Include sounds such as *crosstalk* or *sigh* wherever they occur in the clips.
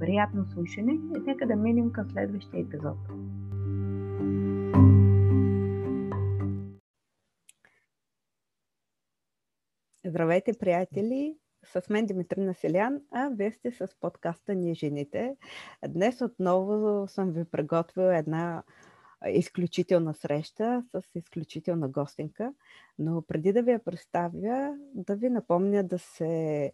Приятно слушане и нека да минем към следващия епизод. Здравейте, приятели! С мен Димитрина Селян, а вие сте с подкаста Ние жените. Днес отново съм ви приготвила една изключителна среща с изключителна гостинка. Но преди да ви я представя, да ви напомня да се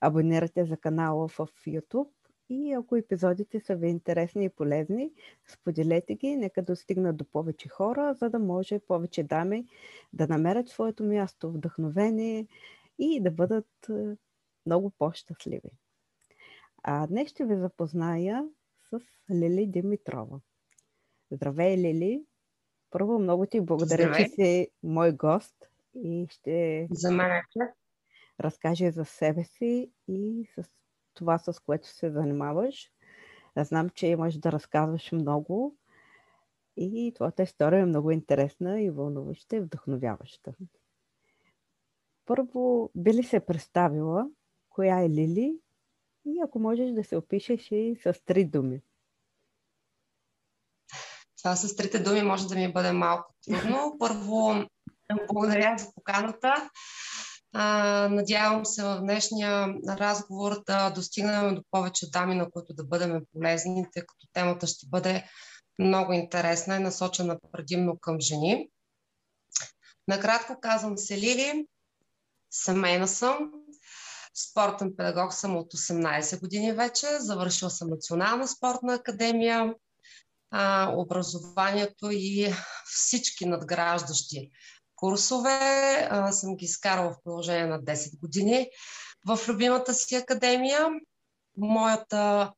абонирате за канала в YouTube и ако епизодите са ви интересни и полезни, споделете ги, нека достигнат до повече хора, за да може повече дами да намерят своето място, вдъхновение и да бъдат е, много по-щастливи. А днес ще ви запозная с Лили Димитрова. Здравей, Лили! Първо много ти благодаря, Здравей. че си мой гост и ще за мен е разкаже за себе си и с това, с което се занимаваш. Знам, че имаш да разказваш много и твоята история е много интересна и вълнуваща и вдъхновяваща. Първо, би ли се представила коя е Лили и ако можеш да се опишеш и с три думи. Това с трите думи може да ми бъде малко трудно. Първо, благодаря за поканата. А, надявам се в днешния разговор да достигнем до повече дами, на които да бъдем полезни, тъй като темата ще бъде много интересна и насочена предимно към жени. Накратко казвам се Лили, семейна съм, спортен педагог съм от 18 години вече, завършила съм Национална спортна академия, а, образованието и всички надграждащи курсове а, съм ги изкарала в продължение на 10 години в любимата си академия. Моята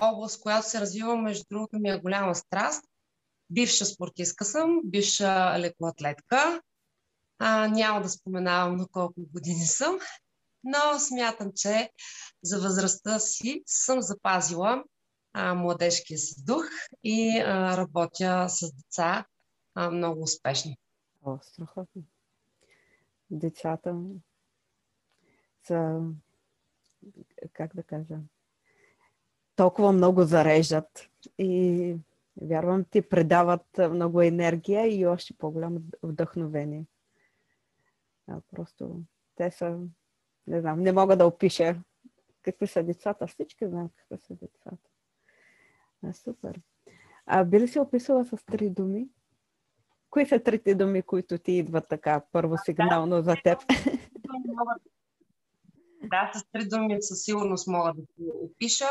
област, която се развива, между другото, ми е голяма страст. Бивша спортистка съм, бивша лекоатлетка. А, няма да споменавам на колко години съм, но смятам, че за възрастта си съм запазила а, младежкия си дух и а, работя с деца а, много успешно. О, страхотно. Децата са, как да кажа, толкова много зареждат и вярвам ти предават много енергия и още по-голямо вдъхновение. А, просто те са, не знам, не мога да опиша какви са децата. Всички знаем какви са децата. А, супер. А би ли си описала с три думи? Кои са трите думи, които ти идват така първо сигнално за теб? Да, с три думи със сигурност мога да го опиша.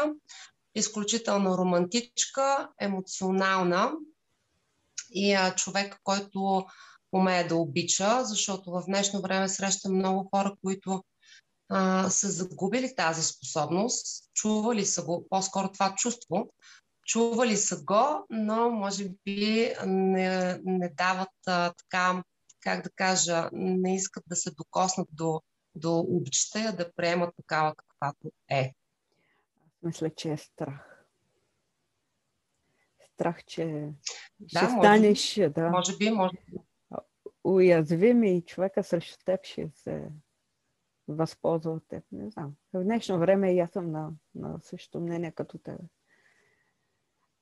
Изключително романтичка, емоционална и а, човек, който умее да обича, защото в днешно време срещам много хора, които а, са загубили тази способност, чували са го, по-скоро това чувство, чували са го, но може би не, не дават а, така, как да кажа, не искат да се докоснат до, до обичта, да приемат такава каквато е. Аз мисля, че е страх. Страх, че да, ще може, станеш, да. Може би, може би. Уязвим и човека срещу теб ще се възползва от теб. Не знам. В днешно време и аз съм на, на същото мнение като тебе.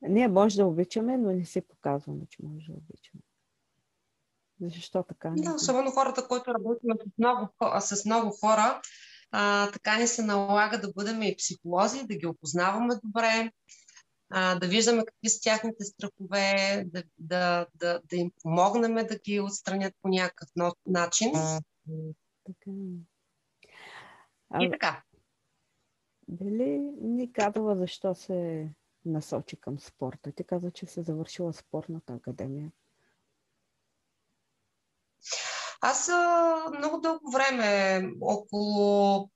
Ние може да обичаме, но не си показваме, че може да обичаме. Защо така? Не? Да, особено хората, които работим с много, с много хора, а, така ни се налага да бъдем и психолози, да ги опознаваме добре, а, да виждаме какви са тяхните страхове, да, да, да, да им помогнем да ги отстранят по някакъв начин. Така. А, и така. Дали ни казва защо се насочи към спорта? Ти каза, че се завършила спортната академия. Аз много дълго време, около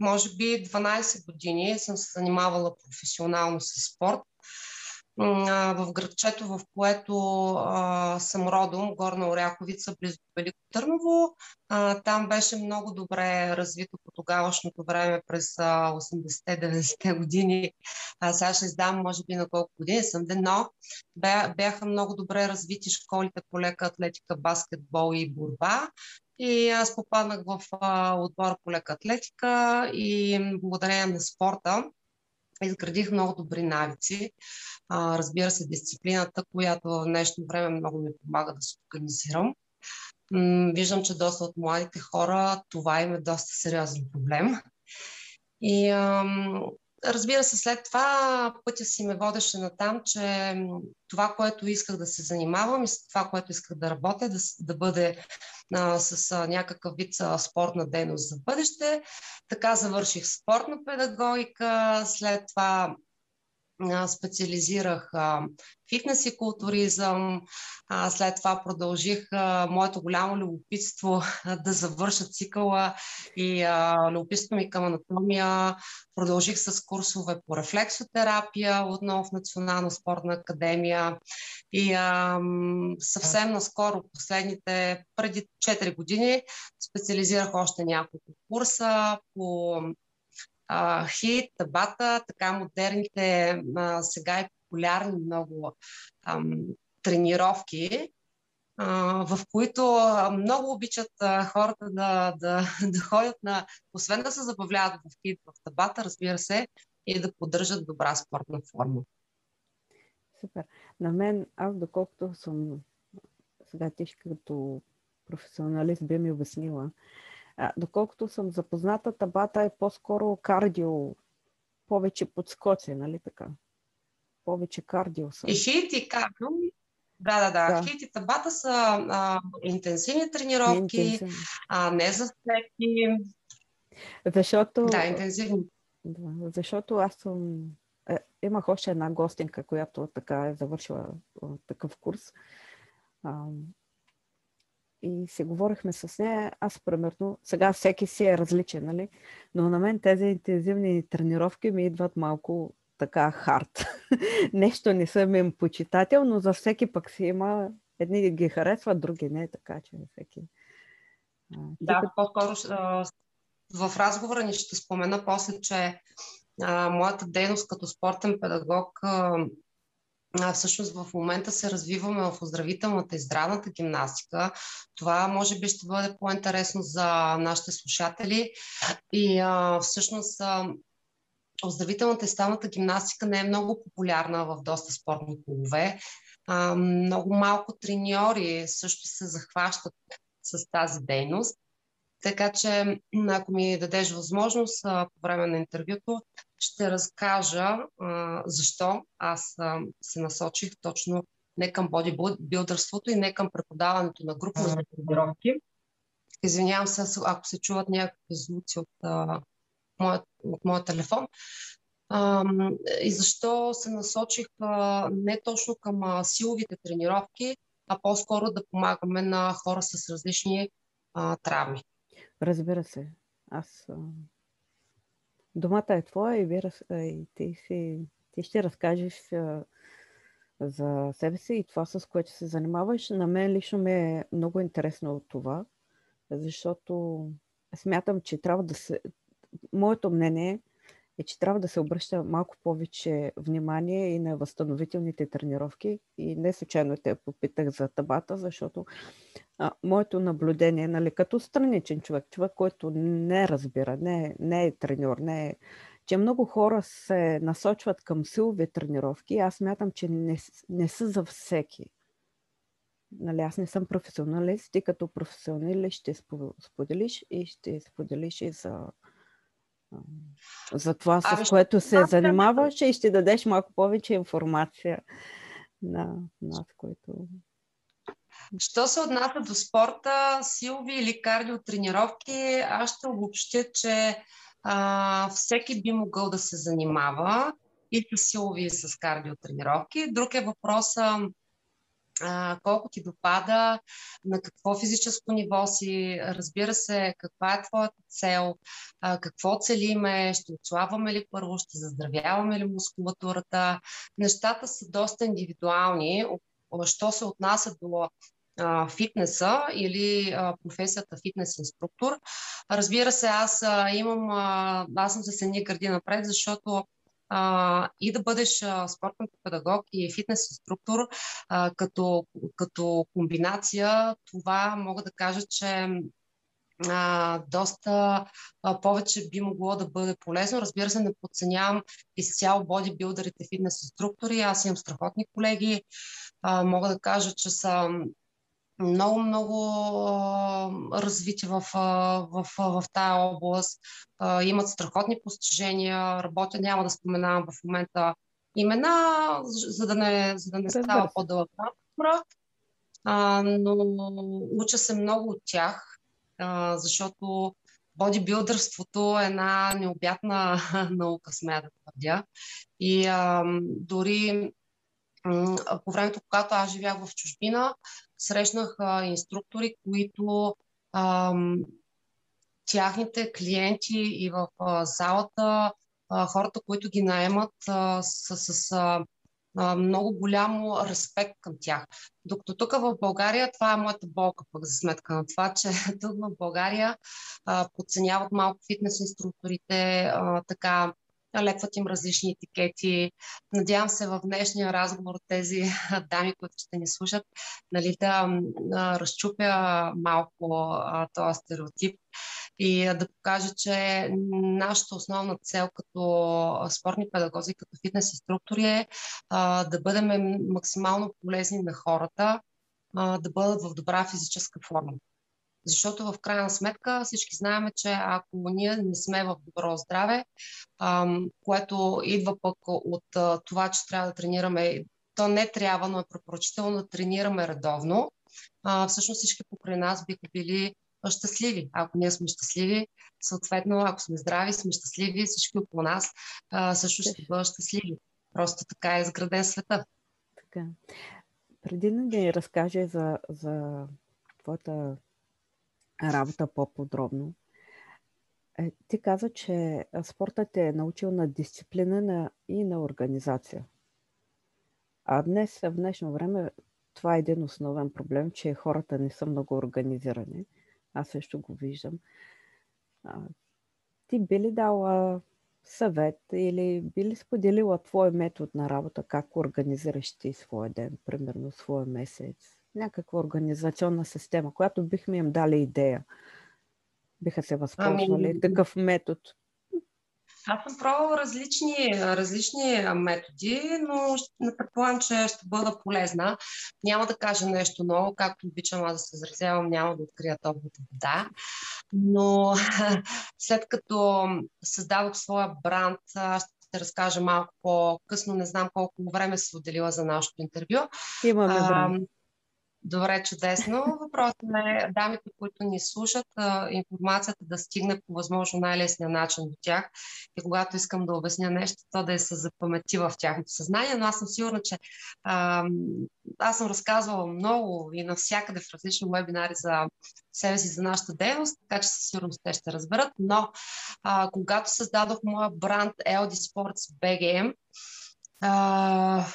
може би 12 години, съм се занимавала професионално с спорт в градчето, в което а, съм родом, Горна Оряховица, близо до Велико Търново. А, там беше много добре развито по тогавашното време през 80-90-те години. А, сега ще издам, може би, на колко години съм, но бяха много добре развити школите по лека атлетика, баскетбол и борба. И аз попаднах в а, отбора по лека атлетика и благодарение на спорта изградих много добри навици. А, разбира се, дисциплината, която в днешно време много ми помага да се организирам. М- виждам, че доста от младите хора това им е доста сериозен проблем. И ам, разбира се, след това пътя си ме водеше на там, че това, което исках да се занимавам и това, което исках да работя, да, да бъде а, с а, някакъв вид а, спортна дейност за бъдеще. Така завърших спортна педагогика, след това специализирах фитнес и културизъм. След това продължих моето голямо любопитство *laughs* да завърша цикъла и любопитство ми към анатомия. Продължих с курсове по рефлексотерапия отново в Национална спортна академия. И съвсем наскоро, последните, преди 4 години, специализирах още няколко курса по хит, табата, така модерните, а, сега и популярни много ам, тренировки, а, в които много обичат а, хората да, да, *laughs* да ходят на, освен да се забавляват в хит, в табата, разбира се, и да поддържат добра спортна форма. Супер. На мен, аз доколкото съм сега ти като професионалист би ми обяснила, а, доколкото съм запозната, табата е по-скоро кардио, повече подскоци, нали така? Повече кардио са. И хит и кардио. Да, да, да. да. Хит и табата са а, интенсивни тренировки, интенсивни. а не за всеки. Защото... Да, интензивни. Да, защото аз съм... Е, имах още една гостинка, която така е завършила такъв курс и си говорихме с нея. Аз, примерно, сега всеки си е различен, нали? Но на мен тези интензивни тренировки ми идват малко така хард. *laughs* Нещо не съм им почитател, но за всеки пък си има. Едни ги харесват, други не, така че всеки. Да, по-скоро в разговора ни ще спомена после, че а, моята дейност като спортен педагог а, всъщност в момента се развиваме в оздравителната и здравната гимнастика. Това може би ще бъде по-интересно за нашите слушатели. И а, всъщност а, оздравителната и ставната гимнастика не е много популярна в доста спортни клубове. А, много малко треньори също се захващат с тази дейност. Така че, ако ми дадеш възможност по време на интервюто, ще разкажа защо аз се насочих точно не към бодибилдърството и не към преподаването на група за тренировки. Извинявам се, ако се чуват някакви звуци от, а, моят, от моя телефон. А, и защо се насочих а, не точно към а, силовите тренировки, а по-скоро да помагаме на хора с различни а, травми. Разбира се. Аз. Думата е твоя и, вира, и ти, си, ти ще разкажеш за себе си и това, с което се занимаваш. На мен лично ми е много интересно от това, защото смятам, че трябва да се. Моето мнение е, че трябва да се обръща малко повече внимание и на възстановителните тренировки. И не случайно те попитах за табата, защото а, моето наблюдение, нали, като страничен човек, човек, който не разбира, не, не е треньор, не е че много хора се насочват към силови тренировки. Аз мятам, че не, не са за всеки. Нали, аз не съм професионалист. Ти като професионалист ще споделиш и ще споделиш и за за това, с ами, което се занимаваш и ще дадеш малко повече информация на нас, което... Що се отнася до спорта, силови или кардиотренировки, аз ще обобщя, че а, всеки би могъл да се занимава и с силови, и с кардиотренировки. Друг е въпроса а, колко ти допада, на какво физическо ниво си, разбира се, каква е твоята цел, а, какво целиме, ще отслабваме ли първо, ще заздравяваме ли мускулатурата. Нещата са доста индивидуални. Що се отнася до фитнеса или професията фитнес инструктор. Разбира се, аз имам, аз съм с едни гърди напред, защото и да бъдеш спортен педагог и фитнес инструктор като, като комбинация, това мога да кажа, че доста повече би могло да бъде полезно. Разбира се, не подценявам изцяло бодибилдерите, фитнес инструктори. Аз имам страхотни колеги. Мога да кажа, че са много, много развити в, в, в, в тая област, имат страхотни постижения, работя, няма да споменавам в момента имена, за да не, за да не става по-дълъг разговор, но уча се много от тях, а, защото бодибилдърството е една необятна *laughs* наука, смея да твърдя. И а, дори по времето, когато аз живях в чужбина, срещнах а, инструктори, които а, тяхните клиенти и в а, залата, а, хората, които ги наемат, а, с, с а, а, много голямо респект към тях. Докато тук в България, това е моята болка пък за сметка на това, че *laughs* тук в България а, подценяват малко фитнес инструкторите, а, така лекват им различни етикети. Надявам се в днешния разговор тези *laughs* дами, които ще ни слушат, нали, да разчупя малко този стереотип и да покажа, че нашата основна цел като спортни педагози, като фитнес инструктори е да бъдем максимално полезни на хората, да бъдат в добра физическа форма. Защото в крайна сметка всички знаем, че ако ние не сме в добро здраве, което идва пък от това, че трябва да тренираме, то не трябва, но е препоръчително да тренираме редовно, всъщност всички покрай нас биха били щастливи. Ако ние сме щастливи, съответно, ако сме здрави, сме щастливи, всички около нас също ще бъдат щастливи. Просто така е изграден света. Така. Преди да ни разкаже за, за твоята работа по-подробно. Е, ти каза, че спортът е научил на дисциплина на, и на организация. А днес, в днешно време, това е един основен проблем, че хората не са много организирани. Аз също го виждам. Ти би ли дала съвет или би ли споделила твой метод на работа, как организираш ти своя ден, примерно своя месец? Някаква организационна система, която бихме им дали идея. Биха се възползвали ами... такъв метод. Аз съм пробвала различни, различни методи, но не предполагам, че ще бъда полезна. Няма да кажа нещо ново, както обичам аз да се изразявам, няма да открия топлата вода. Но *laughs* след като създадох своя бранд, ще разкажа малко по-късно, не знам колко време се отделила за нашето интервю. Имаме време. Добре, чудесно. Въпросът е дамите, които ни слушат, информацията да стигне по възможно най-лесния начин до тях и когато искам да обясня нещо, то да е се запамети в тяхното съзнание, но аз съм сигурна, че а, аз съм разказвала много и навсякъде в различни вебинари за себе си, за нашата дейност, така че със сигурност те ще разберат, но а, когато създадох моя бранд LD Sports BGM, а,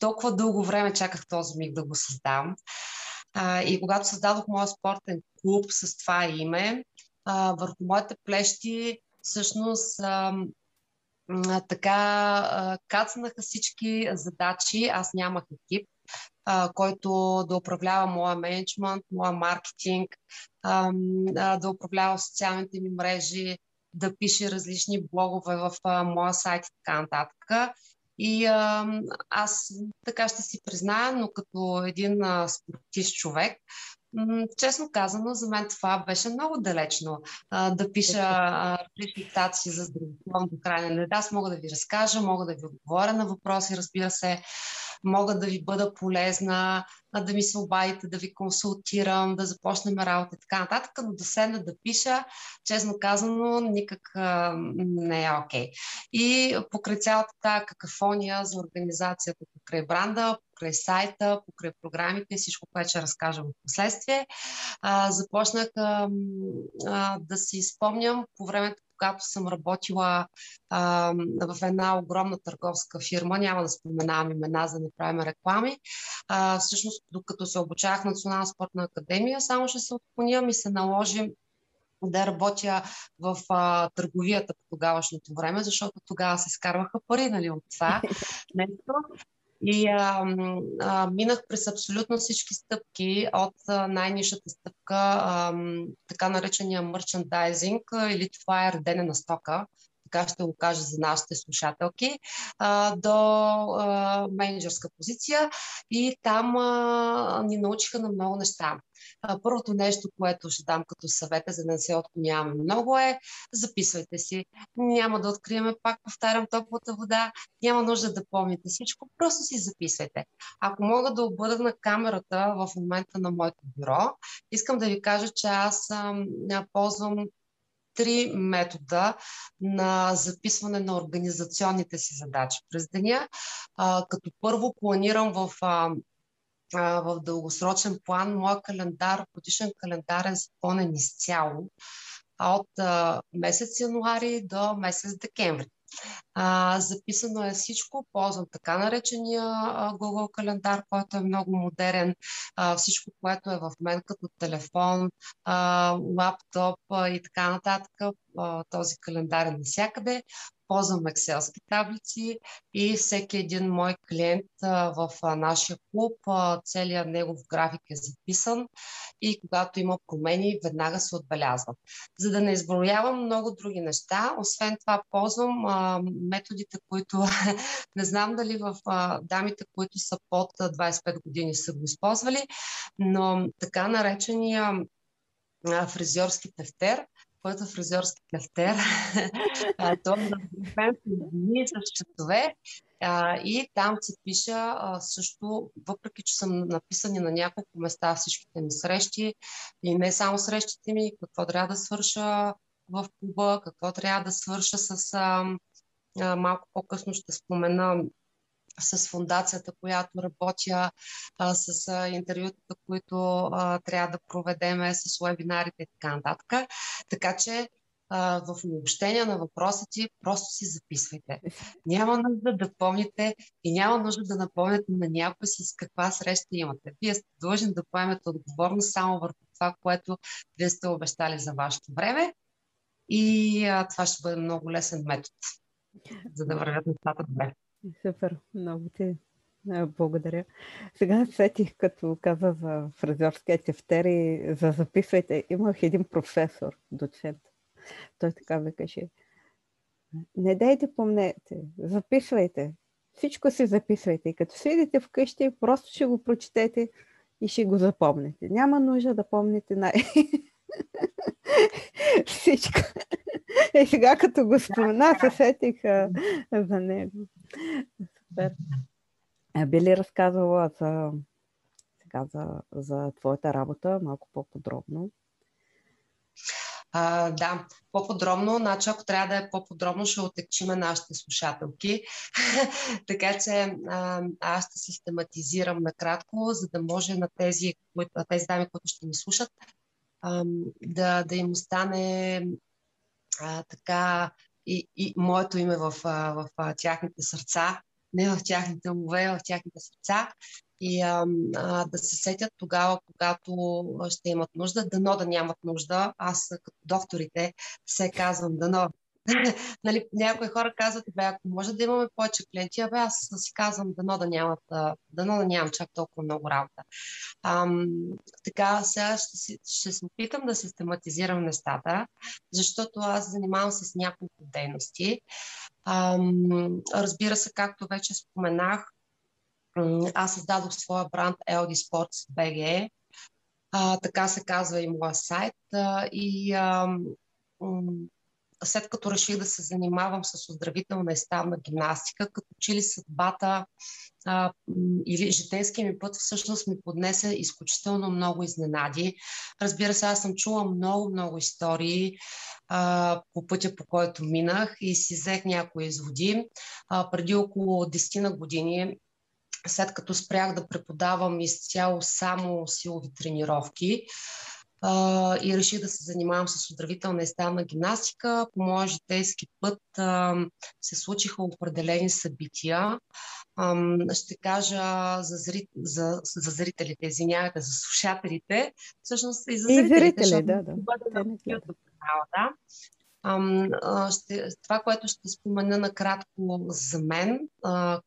толкова дълго време чаках този миг да го създам. А, и когато създадох моя спортен клуб с това име, а, върху моите плещи всъщност а, а, така а, кацнаха всички задачи. Аз нямах екип, а, който да управлява моя менеджмент, моя маркетинг, а, а, да управлява социалните ми мрежи, да пише различни блогове в а, моя сайт и така нататък. И а, аз така ще си призная, но като един а, спортист човек, честно казано, за мен това беше много далечно. А, да пиша различни статии за здравословното хранене. Да, аз мога да ви разкажа, мога да ви отговоря на въпроси, разбира се, мога да ви бъда полезна, да ми се обадите, да ви консултирам, да започнем работа и така нататък, но да седна да пиша, честно казано, никак не е окей. Okay. И покрай цялата тази какафония за организацията, покрай бранда, покрай сайта, покрай програмите всичко, което ще разкажа в последствие, а, започнах а, а, да си спомням по времето, когато съм работила а, в една огромна търговска фирма, няма да споменавам имена, за да не правим реклами. А, всъщност, докато се обучавах в Национална спортна академия, само ще се отклоня и се наложи да работя в а, търговията по тогавашното време, защото тогава се скарваха пари нали, от това *laughs* нещо. И а, а, минах през абсолютно всички стъпки от най-нишата стъпка, а, така наречения мерчендайзинг или това е редене на стока, така ще го кажа за нашите слушателки, до менеджерска позиция и там ни научиха на много неща. Първото нещо, което ще дам като съвета, за да не се отклоняваме много е записвайте си. Няма да откриеме, пак повтарям, топлата вода. Няма нужда да помните всичко, просто си записвайте. Ако мога да обърна камерата в момента на моето бюро, искам да ви кажа, че аз а, ползвам три метода на записване на организационните си задачи през деня. А, като първо планирам в а, в дългосрочен план моя календар, годишен календар е запълнен изцяло от а, месец януари до месец декември. А, записано е всичко, ползвам така наречения Google календар, който е много модерен. А, всичко, което е в мен като телефон, а, лаптоп а, и така нататък, а, този календар е навсякъде ползвам екселски таблици и всеки един мой клиент в нашия клуб, целият негов график е записан и когато има промени, веднага се отбелязвам. За да не изброявам много други неща, освен това ползвам методите, които *laughs* не знам дали в дамите, които са под 25 години са го използвали, но така наречения фризьорски тефтер, който фризьорски кафтер. *laughs* Той е на дни с часове. и там се пиша също, въпреки че съм написани на няколко места всичките ми срещи, и не само срещите ми, какво трябва да свърша в клуба, какво трябва да свърша с малко по-късно ще спомена с фундацията, която работя, а, с а, интервютата, които а, трябва да проведеме, с вебинарите и така нататък. Така че в обобщение на въпроса ти, просто си записвайте. Няма нужда да помните и няма нужда да напомняте на някой с каква среща имате. Вие сте длъжни да поемете отговорност само върху това, което вие сте обещали за вашето време. И а, това ще бъде много лесен метод, за да вървят нещата добре. Супер, много ти благодаря. Сега сетих, като каза за фразерския тефтер и за записвайте. Имах един професор, доцент. Той така викаше. Не дайте помнете, записвайте. Всичко си записвайте. И като седите вкъщи, просто ще го прочетете и ще го запомните. Няма нужда да помните най... *laughs* Всичко. И сега като го спомена, се сетих за него. Супер. Би ли разказвала за, сега за, за твоята работа малко по-подробно? А, да, по-подробно, значи ако трябва да е по-подробно, ще отекчиме нашите слушателки. *laughs* така че а, аз ще систематизирам накратко, за да може на тези, които, тези дами, които ще ни слушат, а, да, да им остане а, така и, и моето име в, в, в тяхните сърца, не в тяхните умове, в тяхните сърца. И а, а, да се сетят тогава, когато ще имат нужда, дано да нямат нужда. Аз като докторите се казвам дано *laughs* нали, някои хора казват, бе, ако може да имаме повече клиенти, абе, аз си казвам, дано да нямат, дано да нямам чак толкова много работа. Ам, така, сега ще, ще се опитам да систематизирам нещата, защото аз занимавам с няколко дейности. Ам, разбира се, както вече споменах, аз създадох своя бранд LD Sports BG, А, така се казва и моя сайт. А, и а, след като реших да се занимавам с оздравителна и ставна гимнастика, като че ли съдбата а, или житейския ми път всъщност ми поднесе изключително много изненади. Разбира се, аз съм чула много-много истории а, по пътя, по който минах и си взех някои изводи. А, преди около 10 на години след като спрях да преподавам изцяло само силови тренировки, а, и реших да се занимавам с оздравителна и ставна гимнастика. По моя житейски път а, се случиха определени събития. А, ще кажа за, зри... за, за зрителите, извинявайте, за слушателите, всъщност и за зрителите. И зрители, да, да. да. да. А, ще, това, което ще спомена накратко за мен, а,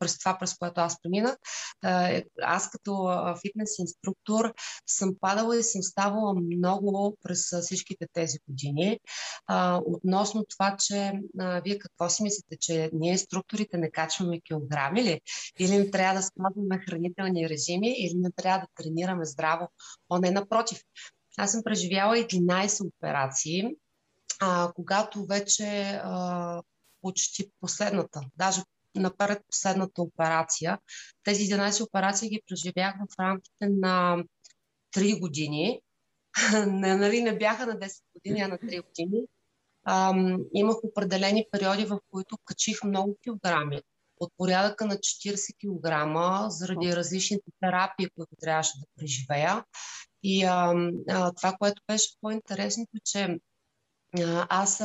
през това, през което аз преминах. Е, аз като фитнес инструктор съм падала и съм ставала много през всичките тези години. Относно това, че вие какво си мислите, че ние инструкторите не качваме килограми ли? Или не трябва да спазваме хранителни режими, или не трябва да тренираме здраво? О, не, напротив. Аз съм преживяла 11 операции, а, когато вече а, почти последната, даже напред последната операция. Тези 11 операции ги преживях в рамките на 3 години. *laughs* не, нали, не бяха на 10 години, а на 3 години. Ам, имах определени периоди, в които качих много килограми. От порядъка на 40 кг, заради различните терапии, които трябваше да преживея. И ам, а, това, което беше по-интересното, че аз,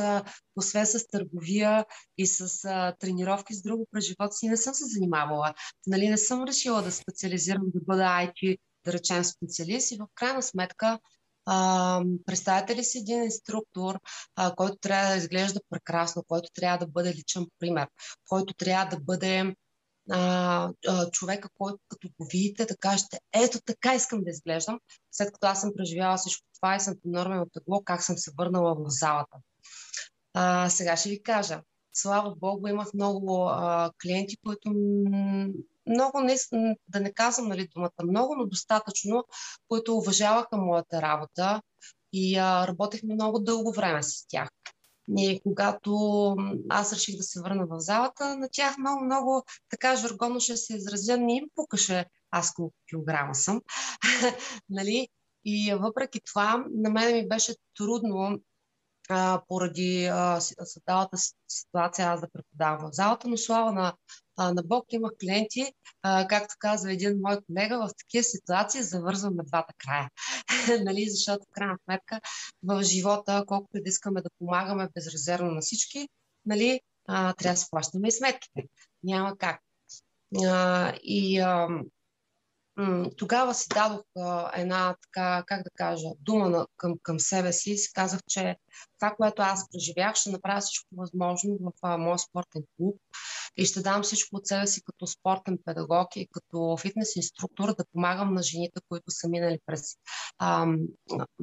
освен с търговия и с а, тренировки с друго през живота си, не съм се занимавала. Нали, не съм решила да специализирам, да бъда IT, да речем специалист и в крайна сметка а, представете ли си един инструктор, а, който трябва да изглежда прекрасно, който трябва да бъде личен пример, който трябва да бъде а, а, човека, който като го видите, да кажете, ето така искам да изглеждам, след като аз съм преживяла всичко това и съм по нормално тегло, как съм се върнала в залата. А, сега ще ви кажа. Слава Богу, имах много а, клиенти, които много, не, да не казвам нали, думата много, но достатъчно, които уважаваха моята работа и а, работехме много дълго време с тях. И когато аз реших да се върна в залата, на тях много, много така жаргонно ще се изразя, не им пукаше аз колко килограма съм. *laughs* нали? И въпреки това, на мен ми беше трудно а, поради създалата ситуация аз да преподавам в залата, но слава на, а, на Бог имах клиенти, а, както казва един мой колега, в такива ситуации завързваме двата края. *laughs* нали? Защото в крайна сметка в живота, колкото и да искаме да помагаме безрезервно на всички, нали? а, трябва да се плащаме и сметките. Няма как. А, и а, тогава си дадох една така, как да кажа, дума на, към, към себе си. Си казах, че това, което аз преживях, ще направя всичко възможно в а, моят спортен клуб и ще дам всичко от себе си като спортен педагог и като фитнес инструктор да помагам на жените, които са минали през, а,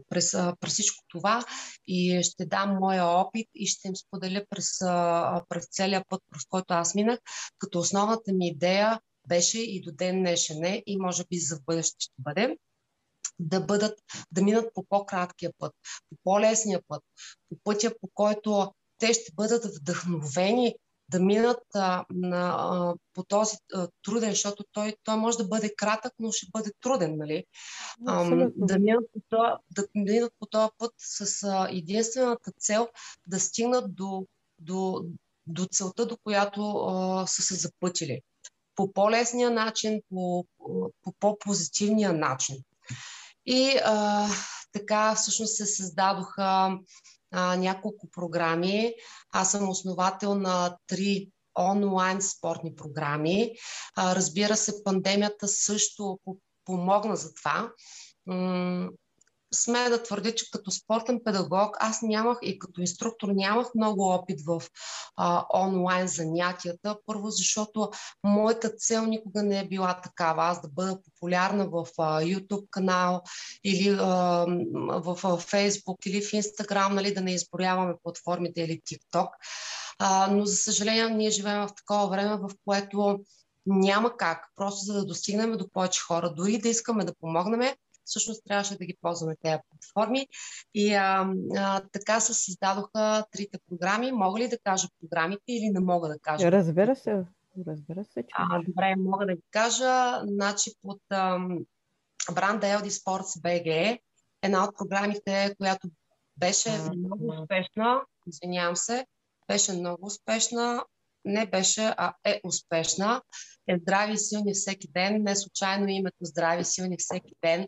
през, а, през всичко това. И ще дам моя опит и ще им споделя през, а, през целия път, през който аз минах, като основната ми идея беше и до ден днешен е и може би за бъдеще ще бъде да бъдат, да минат по по-краткия път, по по-лесния път, по пътя, по който те ще бъдат вдъхновени да минат а, на, а, по този а, труден, защото той, той може да бъде кратък, но ще бъде труден, нали? А, да, минат по този, да минат по този път с а, единствената цел да стигнат до, до, до целта, до която а, са се запътили по по-лесния начин, по, по по-позитивния начин. И а, така всъщност се създадоха а, няколко програми. Аз съм основател на три онлайн спортни програми. А, разбира се, пандемията също помогна за това смея да твърдя, че като спортен педагог аз нямах и като инструктор нямах много опит в а, онлайн занятията. Първо, защото моята цел никога не е била такава. Аз да бъда популярна в а, YouTube канал или а, в а, Facebook или в Instagram, нали, да не изборяваме платформите или TikTok. А, но, за съжаление, ние живеем в такова време, в което няма как, просто за да достигнем до повече хора, дори да искаме да помогнем, всъщност трябваше да ги ползваме тези платформи. И а, а, така се създадоха трите програми. Мога ли да кажа програмите или не мога да кажа? Разбира се. Разбира се, че. А, добре, мога да ви кажа. Значи под ам, бранда LD Sports BG, една от програмите, която беше много успешна, извинявам се, беше много успешна, не беше, а е успешна, е здрави и силни всеки ден. Не случайно името здрави и силни всеки ден.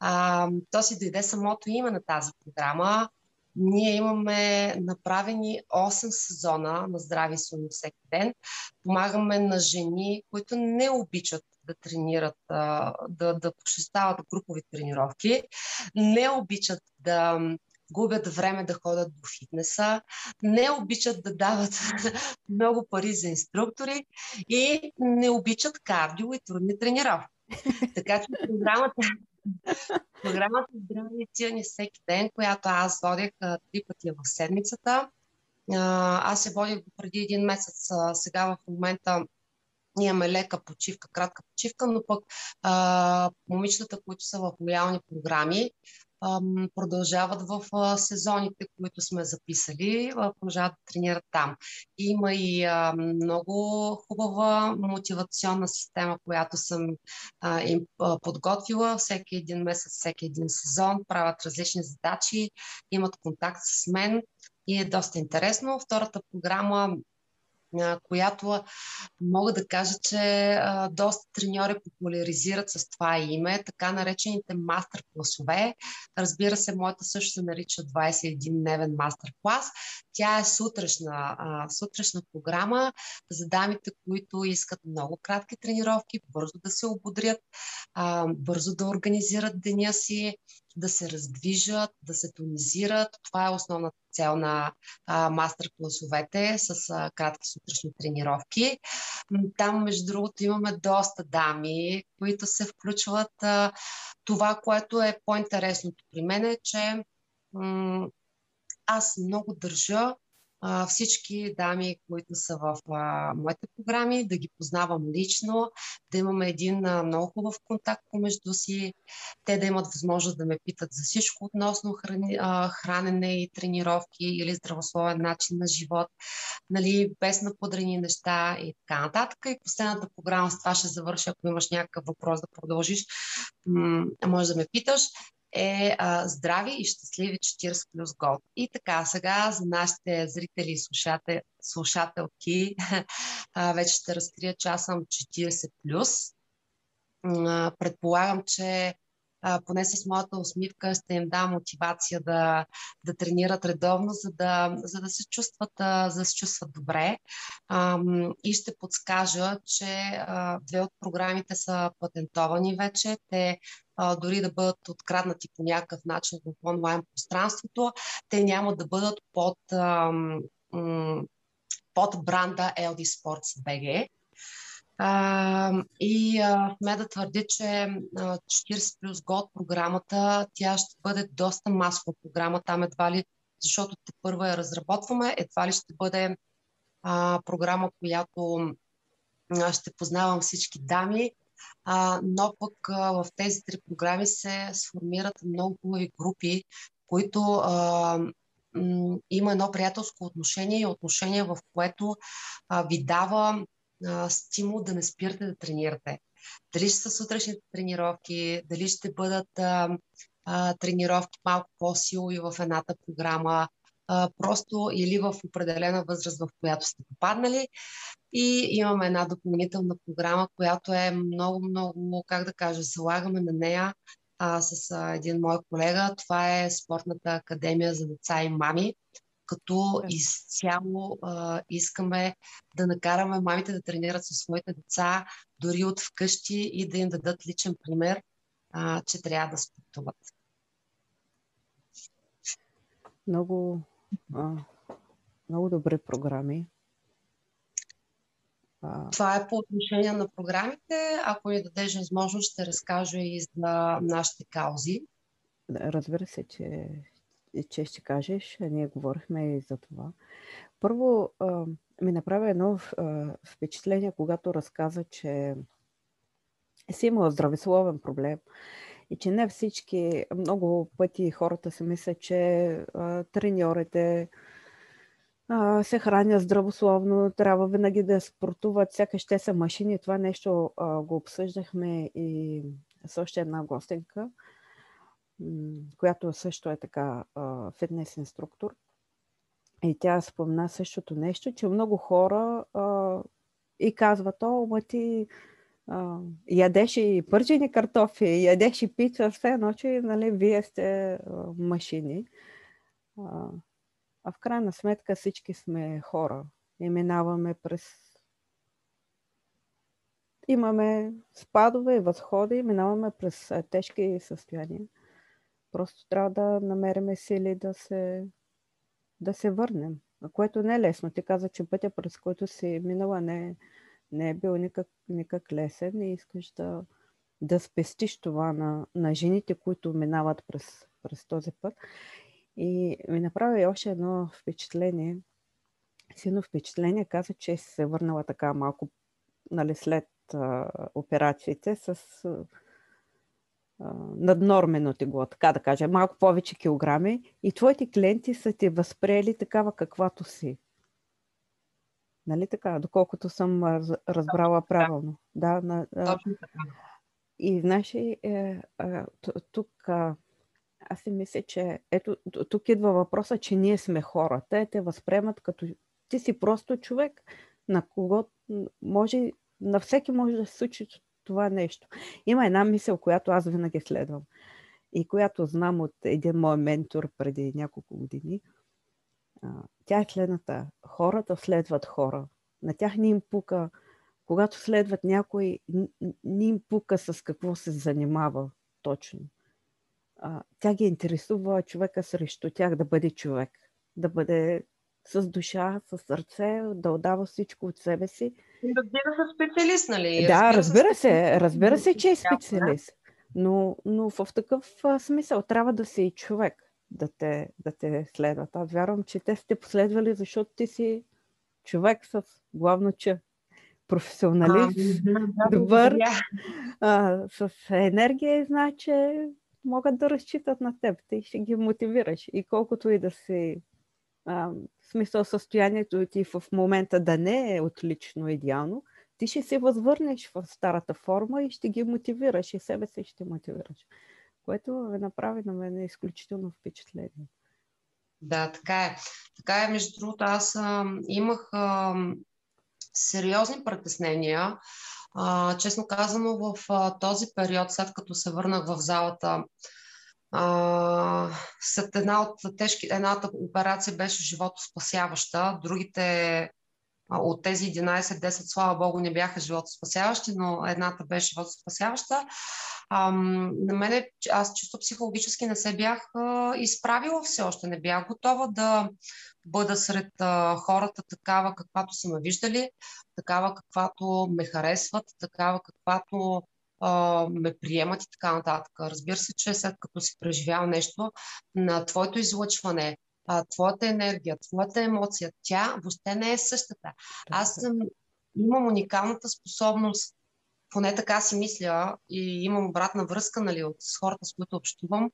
А, то си дойде самото име на тази програма. Ние имаме направени 8 сезона на здрави и силни всеки ден. Помагаме на жени, които не обичат да тренират, да, да посещават групови тренировки, не обичат да губят време да ходят до фитнеса, не обичат да дават *laughs* много пари за инструктори и не обичат кардио и трудни тренировки. Така че програмата, *laughs* програмата Здраве и силни всеки ден, която аз водех три пъти в седмицата. Аз се водих преди един месец. Сега в момента имаме лека почивка, кратка почивка, но пък а, момичетата, които са в лоялни програми, продължават в сезоните, които сме записали, продължават да тренират там. Има и много хубава мотивационна система, която съм им подготвила. Всеки един месец, всеки един сезон правят различни задачи, имат контакт с мен и е доста интересно. Втората програма която мога да кажа, че доста треньори популяризират с това име, така наречените мастер класове. Разбира се, моята също се нарича 21-дневен мастер клас. Тя е сутрешна, сутрешна програма за дамите, които искат много кратки тренировки, бързо да се ободрят, бързо да организират деня си, да се раздвижат, да се тонизират. Това е основната цел на мастер-класовете с а, кратки сутрешни тренировки. Там, между другото, имаме доста дами, които се включват. А, това, което е по-интересното при мен е, че м- аз много държа всички дами, които са в моите програми, да ги познавам лично, да имаме един много хубав контакт помежду си, те да имат възможност да ме питат за всичко относно хранене и тренировки или здравословен начин на живот, нали, без напудрени неща и така нататък. И последната програма с това ще завърша, ако имаш някакъв въпрос да продължиш, може да ме питаш е а, здрави и щастливи 40 плюс год. И така, сега за нашите зрители и слушател, слушателки *laughs* а, вече ще разкрия, че аз съм 40 плюс. Предполагам, че а, поне с моята усмивка ще им дам мотивация да, да тренират редовно, за да, за да се чувстват, а, за да се чувстват добре. А, и ще подскажа, че а, две от програмите са патентовани вече. Те дори да бъдат откраднати по някакъв начин в онлайн пространството, те няма да бъдат под, под бранда LD Sports BG. И а, ме да твърди, че а, 40 плюс год програмата, тя ще бъде доста масова програма. Там едва ли, защото те първа я разработваме, едва ли ще бъде а, програма, която ще познавам всички дами, а, но пък а, в тези три програми се сформират много хубави групи, които а, м- има едно приятелско отношение и отношение, в което а, ви дава а, стимул да не спирате да тренирате. Дали ще са сутрешните тренировки, дали ще бъдат а, а, тренировки малко по-силови в едната програма, а, просто или в определена възраст, в която сте попаднали. И имаме една допълнителна програма, която е много, много, как да кажа, залагаме на нея а, с а, един мой колега. Това е Спортната академия за деца и мами, като изцяло а, искаме да накараме мамите да тренират със своите деца, дори от вкъщи и да им дадат личен пример, а, че трябва да спортуват. Много, а, много добри програми. А... Това е по отношение на програмите. Ако ни дадеш възможност, ще разкажа и за нашите каузи. Разбира се, че че ще кажеш, ние говорихме и за това. Първо, ми направи едно впечатление, когато разказа, че си имала здравословен проблем И че не всички, много пъти хората си мислят, че а, треньорите а, се хранят здравословно, трябва винаги да спортуват, сякаш те са машини. Това нещо а, го обсъждахме и с още една гостенка, която също е така а, фитнес инструктор. И тя спомна същото нещо, че много хора а, и казват, о, ма ти а, ядеш и пържени картофи, ядеш и пица, все едно, че нали, вие сте а, машини. А, а в крайна сметка всички сме хора и минаваме през имаме спадове и възходи, минаваме през тежки състояния. Просто трябва да намериме сили да се, да се върнем, което не е лесно. Ти каза, че пътя, през който си минала, не, не е бил никак, никак лесен и искаш да, да спестиш това на, на жените, които минават през, през този път. И ми направи още едно впечатление. Силно впечатление каза, че се върнала така малко нали, след а, операциите с а, наднормено тегло, така да кажа, малко повече килограми и твоите клиенти са те възприели такава каквато си. Нали така, доколкото съм разбрала правилно. Да, на, Точно така. И знаеш, е, тук аз си мисля, че ето тук идва въпроса, че ние сме хора. Те те възприемат като ти си просто човек, на кого може, на всеки може да се случи това нещо. Има една мисъл, която аз винаги следвам и която знам от един мой ментор преди няколко години. Тя е следната. Хората следват хора. На тях не им пука, когато следват някой, не им пука с какво се занимава точно а, тя ги интересува човека срещу тях да бъде човек, да бъде с душа, с сърце, да отдава всичко от себе си. Разбира се, специалист, нали? Да, разбира се, разбира се, че е специалист. Но, но в такъв смисъл трябва да си и човек да те, да те следват. Аз вярвам, че те сте последвали, защото ти си човек с главно че професионалист, а, добър, а, с енергия, значи могат да разчитат на теб. Ти ще ги мотивираш. И колкото и да си а, в смисъл състоянието ти в момента да не е отлично идеално, ти ще се възвърнеш в старата форма и ще ги мотивираш и себе си ще мотивираш. Което ме направи на мен изключително впечатление. Да, така е. Така е, между другото, аз а, имах а, сериозни притеснения а, честно казано, в а, този период, след като се върнах в залата, а, след една от тежки, едната операция беше животоспасяваща, другите от тези 11-10, слава Богу, не бяха животоспасяващи, но едната беше животоспасяваща. Ам, на мене, аз чисто психологически не се бях а, изправила все още, не бях готова да бъда сред а, хората такава, каквато са ме виждали, такава, каквато ме харесват, такава, каквато ме приемат и така нататък. Разбира се, че след като си преживял нещо, на твоето излъчване, а, твоята енергия, твоята емоция, тя въобще не е същата. Аз съм, имам уникалната способност, поне така си мисля, и имам обратна връзка нали, от с хората, с които общувам.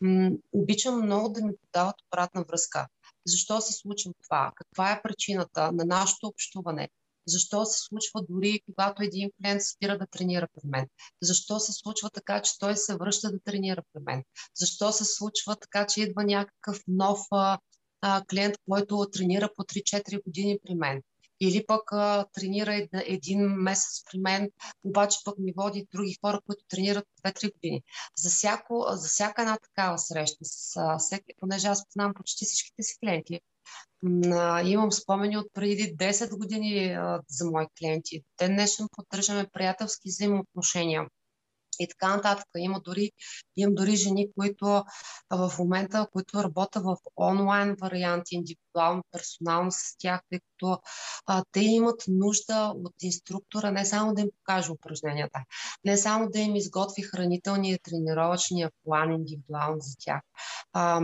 М- обичам много да ми подават обратна връзка. Защо се случва това? Каква е причината на нашето общуване? Защо се случва дори когато един клиент спира да тренира при мен? Защо се случва така, че той се връща да тренира при мен? Защо се случва така, че идва някакъв нов а, клиент, който тренира по 3-4 години при мен? или пък а, тренира един месец при мен, обаче пък ми води други хора, които тренират 2-3 години. За, всяко, за всяка една такава среща, с, а, всеки, понеже аз познавам почти всичките си клиенти, а, имам спомени от преди 10 години за мои клиенти. Те днешно поддържаме приятелски взаимоотношения и така нататък. Има дори, имам дори жени, които в момента, които работят в онлайн варианти, индивидуално, персонално с тях, тъй като а, те имат нужда от инструктора не само да им покаже упражненията, не само да им изготви хранителния тренировъчния план индивидуално за тях. А,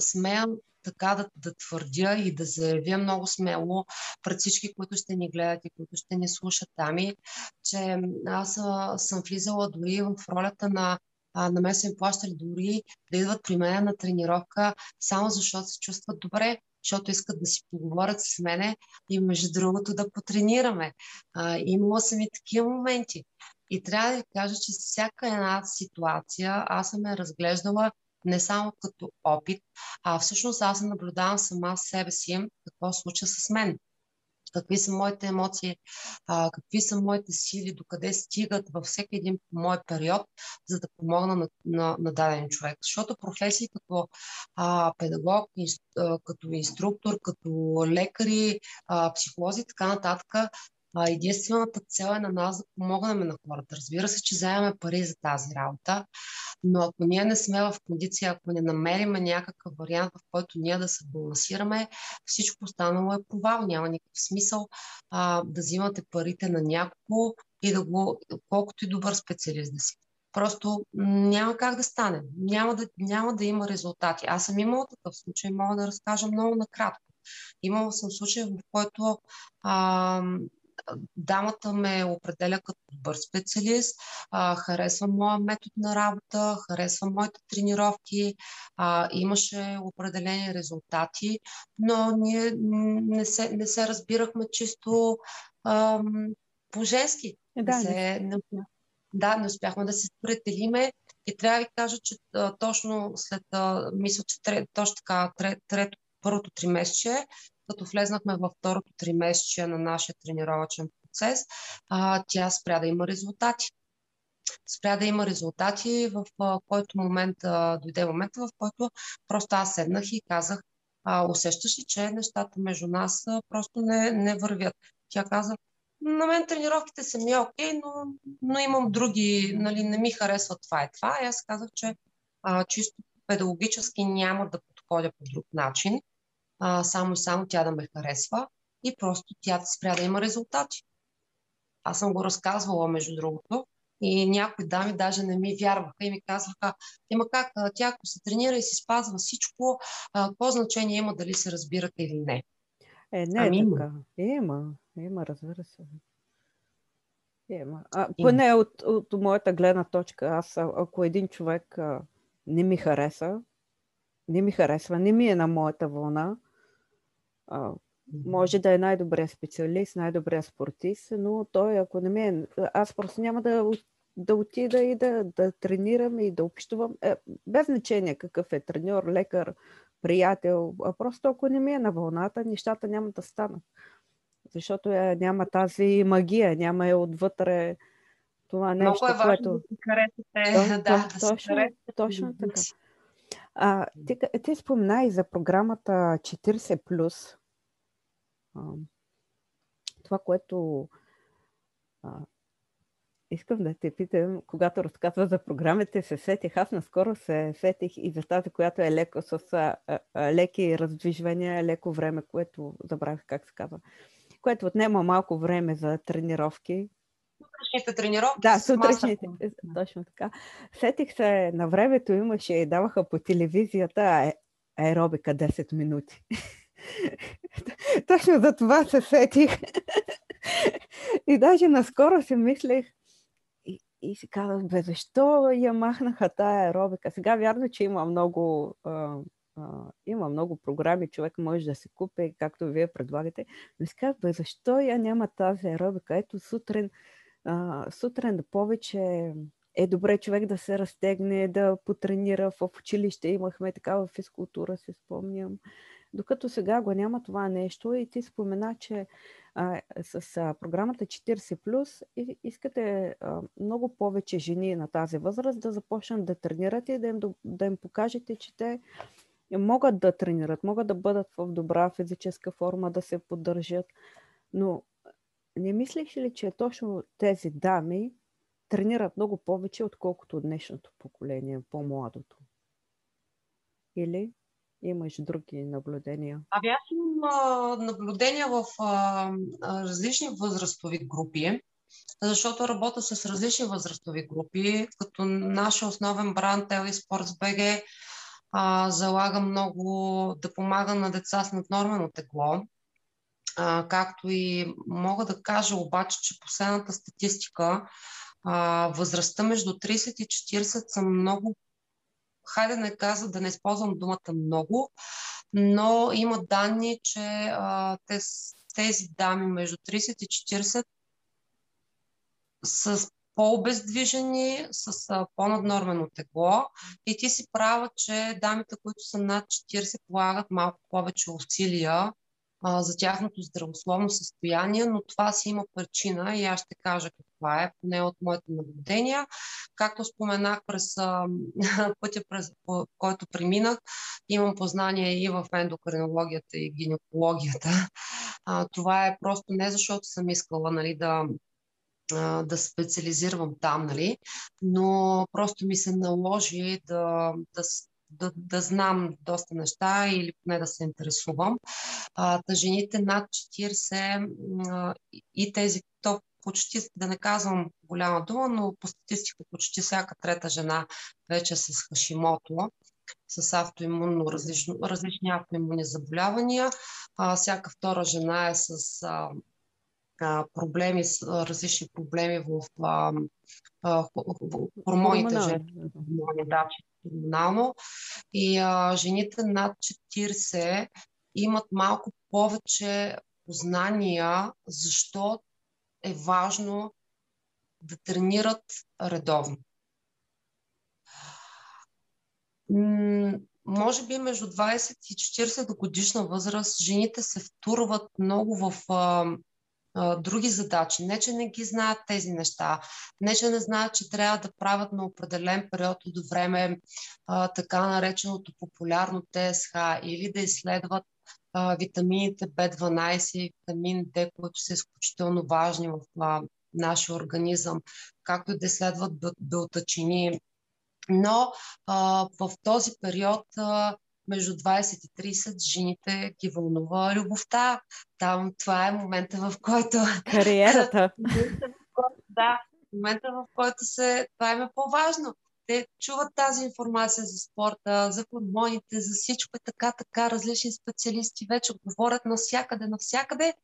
смея така да, да твърдя и да заявя много смело пред всички, които ще ни гледат и които ще ни слушат тами, че аз а, съм влизала дори в ролята на а, на мен са им плащали дори да идват при мен на тренировка, само защото се чувстват добре, защото искат да си поговорят с мене и между другото да потренираме. А, имала съм и такива моменти. И трябва да ви кажа, че всяка една ситуация аз съм я разглеждала не само като опит, а всъщност аз наблюдавам сама себе си какво случва с мен какви са моите емоции, а, какви са моите сили, докъде стигат във всеки един мой период, за да помогна на, на, на даден човек. Защото професии като а, педагог, а, като инструктор, като лекари, а, психолози и така нататък, а, единствената цел е на нас да помогнем на хората. Разбира се, че вземаме пари за тази работа, но ако ние не сме в кондиция, ако не намерим някакъв вариант, в който ние да се балансираме, всичко останало е провал. Няма никакъв смисъл а, да взимате парите на някого и да го, колкото и добър специалист да си. Просто няма как да стане. Няма да, няма да има резултати. Аз съм имала такъв случай, мога да разкажа много накратко. Имала съм случай, в който а, дамата ме определя като добър специалист, а, харесва моя метод на работа, харесва моите тренировки, а, имаше определени резултати, но ние не се, не се разбирахме чисто а, по-женски. Да, не се, не, да, не успяхме да се спределиме и трябва да ви кажа, че а, точно след, а, мисля, че трет, точно така, трет, трето, първото три месече, като влезнахме във второто три месече на нашия тренировачен процес, а, тя спря да има резултати. Спря да има резултати, в а, който момент а, дойде момента, в който просто аз седнах и казах, а, усещаш ли, че нещата между нас а, просто не, не вървят. Тя каза, на мен тренировките са ми окей, но, но имам други, нали, не ми харесва това и това. И аз казах, че а, чисто педагогически няма да подходя по друг начин а, само и само тя да ме харесва и просто тя спря да има резултати. Аз съм го разказвала, между другото, и някои дами даже не ми вярваха и ми казваха, има как, тя ако се тренира и си спазва всичко, какво значение има дали се разбирате или не? Е, не ами, е така. Има, има, разбира се. Има. А, поне от, от, от моята гледна точка, аз ако един човек а, не ми хареса, не ми харесва, не ми е на моята вълна, а, може да е най-добрият специалист, най-добрият спортист, но той, ако не ми е... Аз просто няма да, да отида и да, да тренирам и да общувам. Е, без значение какъв е треньор, лекар, приятел. А просто ако не ми е на вълната, нещата няма да станат. Защото е, няма тази магия, няма е отвътре това нещо, Много е важно което... да си харесате. *laughs* Да, то, да точно, точно така. А, ти, ти спомена и за програмата 40+. А, това, което а, искам да те питам, когато разказва за програмите, се сетих. Аз наскоро се сетих и за тази, която е леко с а, а, леки раздвижвания, леко време, което забравих как се казва, което отнема малко време за тренировки, сутрешните тренировки. Да, сутрешните. Точно така. Сетих се, на времето имаше и даваха по телевизията аеробика 10 минути. *laughs* *laughs* Точно за това се сетих. и даже наскоро си мислех и, и си казах, бе, защо я махнаха тая аеробика? Сега вярно, че има много, а, а, има много програми, човек може да се купи, както вие предлагате. Но си казах, бе, защо я няма тази аеробика? Ето сутрин а, сутрин повече е добре човек да се разтегне, да потренира. В училище имахме такава физкултура, се спомням. Докато сега го няма това нещо и ти спомена, че а, с а, програмата 40+, и, искате а, много повече жени на тази възраст да започнат да тренират и да им, да им покажете, че те могат да тренират, могат да бъдат в добра физическа форма, да се поддържат. Но не мислиш ли, че точно тези дами тренират много повече, отколкото днешното поколение, по-младото? Или имаш други наблюдения? Ами аз имам наблюдения в а, различни възрастови групи, защото работя с различни възрастови групи, като нашия основен бранд Telly Sports BG залага много да помага на деца с наднормено тегло а, както и мога да кажа обаче, че последната статистика а, възрастта между 30 и 40 са много, хайде не каза да не използвам думата много, но има данни, че а, тези, тези дами между 30 и 40 с по-обездвижени, с а, по-наднормено тегло. И ти си права, че дамите, които са над 40, полагат малко повече усилия а, за тяхното здравословно състояние, но това си има причина и аз ще кажа каква е, поне от моите наблюдения. Както споменах през а, *laughs* пътя, през който преминах, имам познание и в ендокринологията и гинекологията. А, това е просто не защото съм искала нали, да да специализирам там, нали? но просто ми се наложи да, да, да, да знам доста неща или поне да се интересувам. А, та жените над 40 а, и тези, то почти, да не казвам голяма дума, но по статистика почти всяка трета жена вече с хашимото, с автоимунно, различно, различни автоимунни заболявания. А, всяка втора жена е с а, проблеми, различни проблеми в а, а, хормоните, хормони, да, хормонално. И а, жените над 40 имат малко повече познания, защо е важно да тренират редовно. може би между 20 и 40 годишна възраст жените се втурват много в а, други задачи. Не, че не ги знаят тези неща, не, че не знаят, че трябва да правят на определен период от време а, така нареченото популярно ТСХ или да изследват а, витамините B12 и витамин D, които са изключително важни в а, нашия организъм, както и да изследват белтачини. Но а, в този период а, между 20 и 30 жените ги вълнува любовта. Там това е момента, в който... *laughs* Кариерата. *laughs* да, момента, в който се... Това е по-важно. Те чуват тази информация за спорта, за хормоните, за всичко е така, така. Различни специалисти вече говорят навсякъде, навсякъде,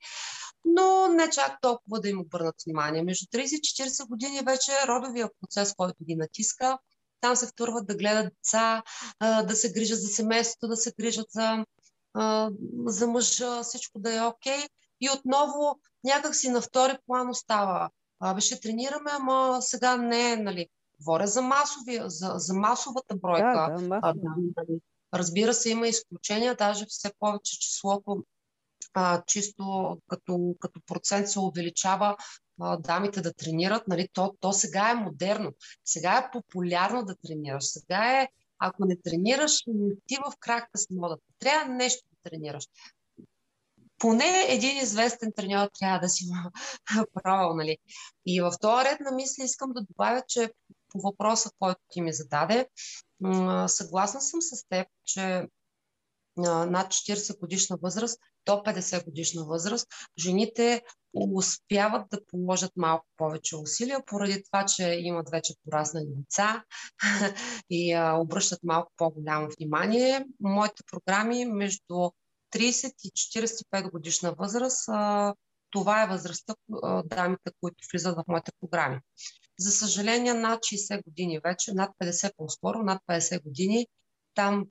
но не чак толкова да им обърнат внимание. Между 30 и 40 години вече е родовия процес, който ги натиска там се втурват да гледат деца, да се грижат за семейството, да се грижат за, за мъжа, всичко да е окей. Okay. И отново някак си на втори план остава. Абе, ще тренираме, ама сега не е, нали. Говоря за, масови, за, за масовата бройка. Да, да, да, нали. Разбира се, има изключения, даже все повече числото а, чисто като, като процент се увеличава а, дамите да тренират, нали, то, то сега е модерно. Сега е популярно да тренираш. Сега е, ако не тренираш, не ти в крака с модата. Трябва нещо да тренираш. Поне един известен треньор трябва да си *laughs* правил, нали? И в този ред на мисли искам да добавя, че по въпроса, който ти ми зададе, съгласна съм с теб, че над 40 годишна възраст до 50 годишна възраст, жените успяват да положат малко повече усилия, поради това, че имат вече пораснали деца *laughs* и обръщат малко по-голямо внимание. Моите програми между 30 и 45 годишна възраст, това е възрастта а, дамите, които влизат в моите програми. За съжаление, над 60 години вече, над 50 по-скоро, над 50 години, там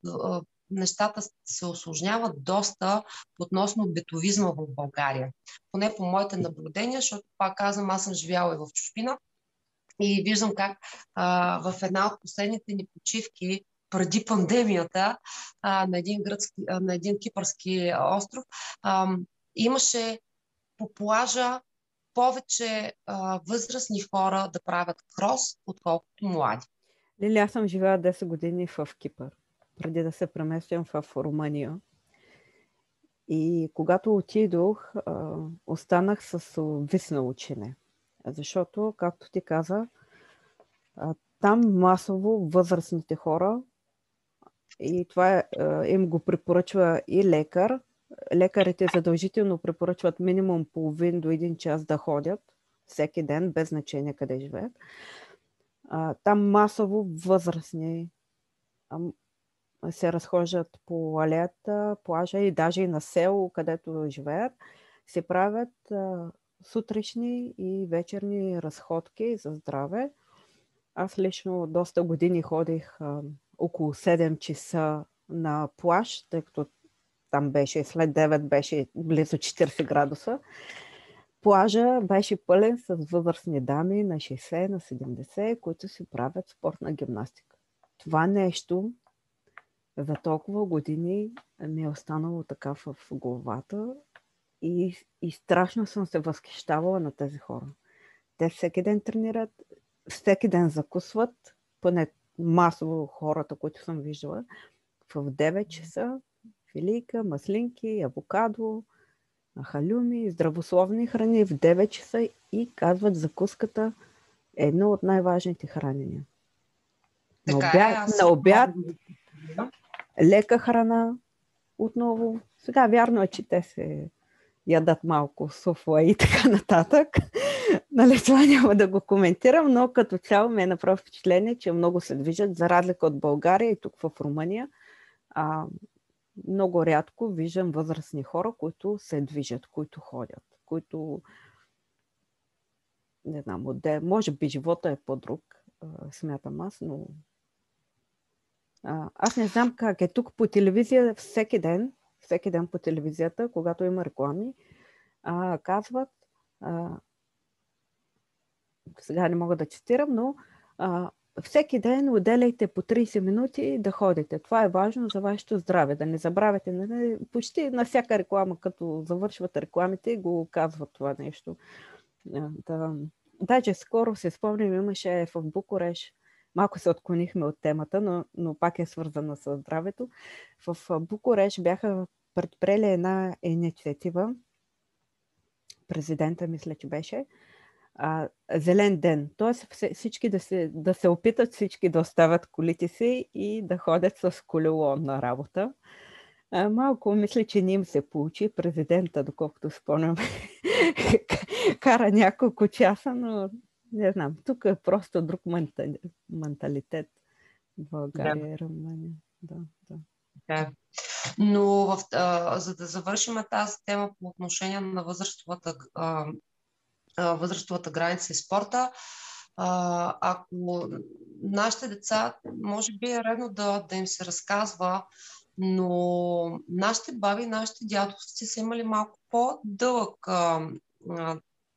нещата се осложняват доста относно битовизма в България. Поне по моите наблюдения, защото пак казвам, аз съм живяла и в чужбина и виждам как а, в една от последните ни почивки преди пандемията а, на, един гръцки, а, на един кипърски остров а, имаше по плажа повече а, възрастни хора да правят крос, отколкото млади. Лили, аз съм живяла 10 години в Кипър преди да се преместям в Румъния. И когато отидох, останах с висно учене. Защото, както ти каза, там масово възрастните хора, и това им го препоръчва и лекар, лекарите задължително препоръчват минимум половин до един час да ходят всеки ден, без значение къде живеят. Там масово възрастни се разхождат по алеята, плажа и даже и на село, където живеят, се правят сутрешни и вечерни разходки за здраве. Аз лично доста години ходих около 7 часа на плаж, тъй като там беше след 9 беше близо 40 градуса. Плажа беше пълен с възрастни дами на 60, на 70, които си правят спортна гимнастика. Това нещо за толкова години ми е останало така в главата и, и страшно съм се възхищавала на тези хора. Те всеки ден тренират, всеки ден закусват, поне масово хората, които съм виждала, в 9 часа филийка, маслинки, авокадо, халюми, здравословни храни в 9 часа и казват закуската е едно от най-важните хранения. На обяд, е, на обяд лека храна отново. Сега вярно е, че те се ядат малко суфла и така нататък. *laughs* нали, това няма да го коментирам, но като цяло ме е направо впечатление, че много се движат, за разлика от България и тук в Румъния. А, много рядко виждам възрастни хора, които се движат, които ходят, които не знам, отде, може би живота е по-друг, смятам аз, но аз не знам как е. Тук по телевизия всеки ден, всеки ден по телевизията, когато има реклами, казват, сега не мога да цитирам, но всеки ден отделяйте по 30 минути да ходите. Това е важно за вашето здраве. Да не забравяте. Не, почти на всяка реклама, като завършват рекламите, го казват това нещо. Да, даже скоро се спомням, имаше в Букуреш, малко се отклонихме от темата, но, но пак е свързана с здравето. В Букуреш бяха предприели една инициатива, президента мисля, че беше, а, зелен ден. Тоест всички да се, да се опитат всички да оставят колите си и да ходят с колело на работа. А, малко мисля, че не им се получи. Президента, доколкото спомням, *laughs* кара няколко часа, но не знам. Тук е просто друг менталитет. България да. Румъния. Да, да. Да. Но в, а, за да завършим тази тема по отношение на възрастовата а, възрастовата граница и спорта. А, ако нашите деца, може би е редно да, да им се разказва, но нашите баби, нашите дядовци са имали малко по-дълъг, а,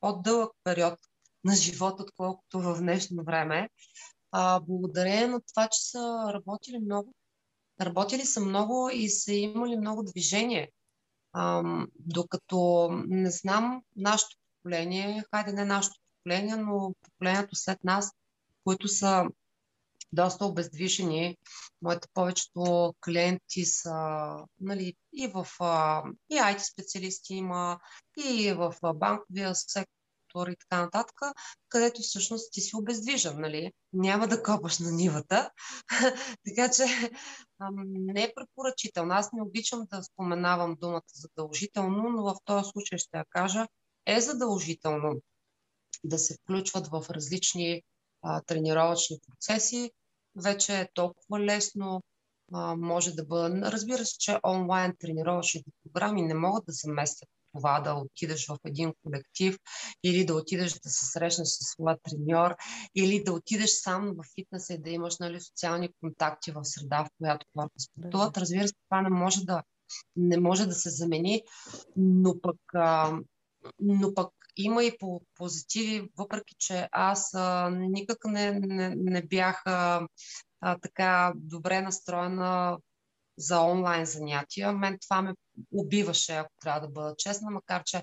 по-дълъг период на живота, отколкото в днешно време. А, благодарение на това, че са работили много, работили са много и са имали много движение. А, докато не знам нашето поколение, хайде не нашето поколение, но поколението след нас, които са доста обездвижени. Моите повечето клиенти са нали, и в и IT специалисти има, и в банковия сектор и така нататък, където всъщност ти си обездвижен, нали? Няма да копаш на нивата. *laughs* така че не е препоръчително. Аз не обичам да споменавам думата задължително, но в този случай ще я кажа е задължително да се включват в различни а, тренировъчни процеси. Вече е толкова лесно, а, може да бъде. Разбира се, че онлайн тренировъчните програми не могат да се местят това да отидеш в един колектив или да отидеш да се срещнеш с своя треньор или да отидеш сам в фитнеса и да имаш нали, социални контакти в среда, в която хората спортуват. Разбира се, това не може да, не може да се замени, но пък а, но пък има и по позитиви, въпреки че аз а, никак не, не, не бях а, а, така добре настроена за онлайн занятия. Мен това ме убиваше, ако трябва да бъда честна, макар че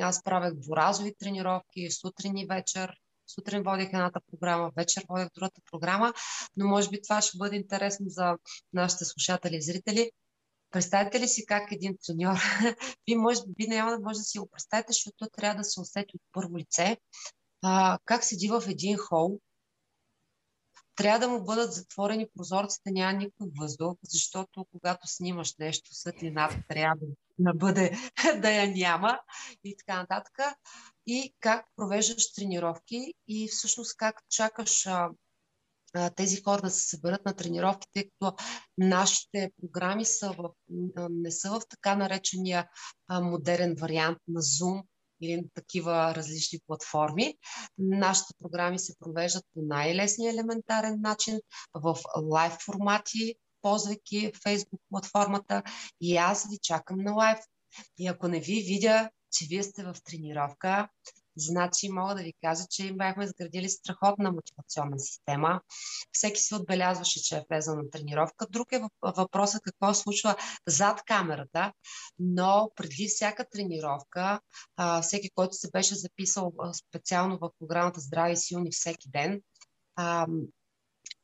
аз правех дворазови тренировки, сутрин и вечер. Сутрин водих едната програма, вечер водих другата програма, но може би това ще бъде интересно за нашите слушатели и зрители. Представете ли си как един треньор, вие *laughs* може би няма да може да си го представите, защото трябва да се усети от първо лице, а, как седи в един хол, трябва да му бъдат затворени прозорците, няма никакъв въздух, защото когато снимаш нещо, светлината трябва да бъде, *laughs* да я няма и така нататък. И как провеждаш тренировки и всъщност как чакаш а, тези хора да се съберат на тренировки, тъй като нашите програми са в, не са в така наречения модерен вариант на Zoom, или на такива различни платформи. Нашите програми се провеждат по най-лесния елементарен начин в лайв формати, ползвайки Facebook платформата и аз ви чакам на лайв. И ако не ви видя, че вие сте в тренировка, Значи мога да ви кажа, че бяхме изградили страхотна мотивационна система. Всеки си отбелязваше, че е влезъл на тренировка. Друг е въпросът какво случва зад камерата, но преди всяка тренировка, всеки, който се беше записал специално в програмата Здрави и силни всеки ден,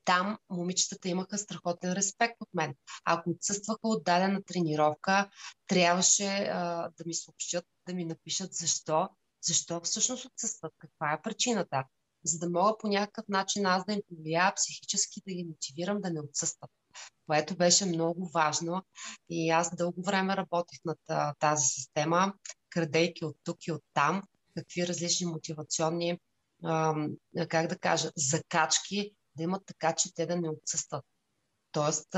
там момичетата имаха страхотен респект от мен. Ако отсъстваха от дадена тренировка, трябваше а, да ми съобщят, да ми напишат защо защо всъщност отсъстват? Каква е причината? За да мога по някакъв начин аз да им повлия психически, да ги мотивирам да не отсъстват. Което беше много важно и аз дълго време работих над тази система, крадейки от тук и от там, какви различни мотивационни, как да кажа, закачки да имат така, че те да не отсъстват. Тоест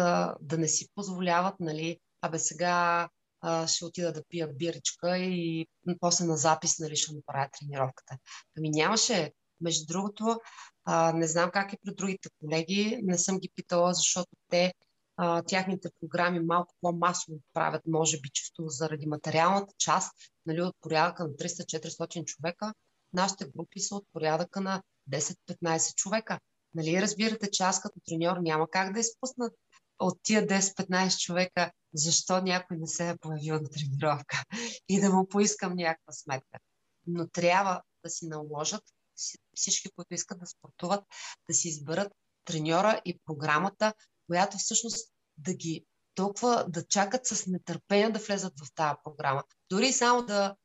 да не си позволяват, нали, абе сега а, ще отида да пия биричка и после на запис нали, ще направя тренировката. Ами нямаше. Между другото, а, не знам как е при другите колеги, не съм ги питала, защото те а, тяхните програми малко по-масово правят, може би, чисто заради материалната част, нали, от порядъка на 300-400 човека. Нашите групи са от порядъка на 10-15 човека. Нали, разбирате, че аз като треньор няма как да изпусна от тия 10-15 човека, защо някой не се е появил на тренировка и да му поискам някаква сметка. Но трябва да си наложат всички, които искат да спортуват, да си изберат треньора и програмата, която всъщност да ги толкова да чакат с нетърпение да влезат в тази програма. Дори само да,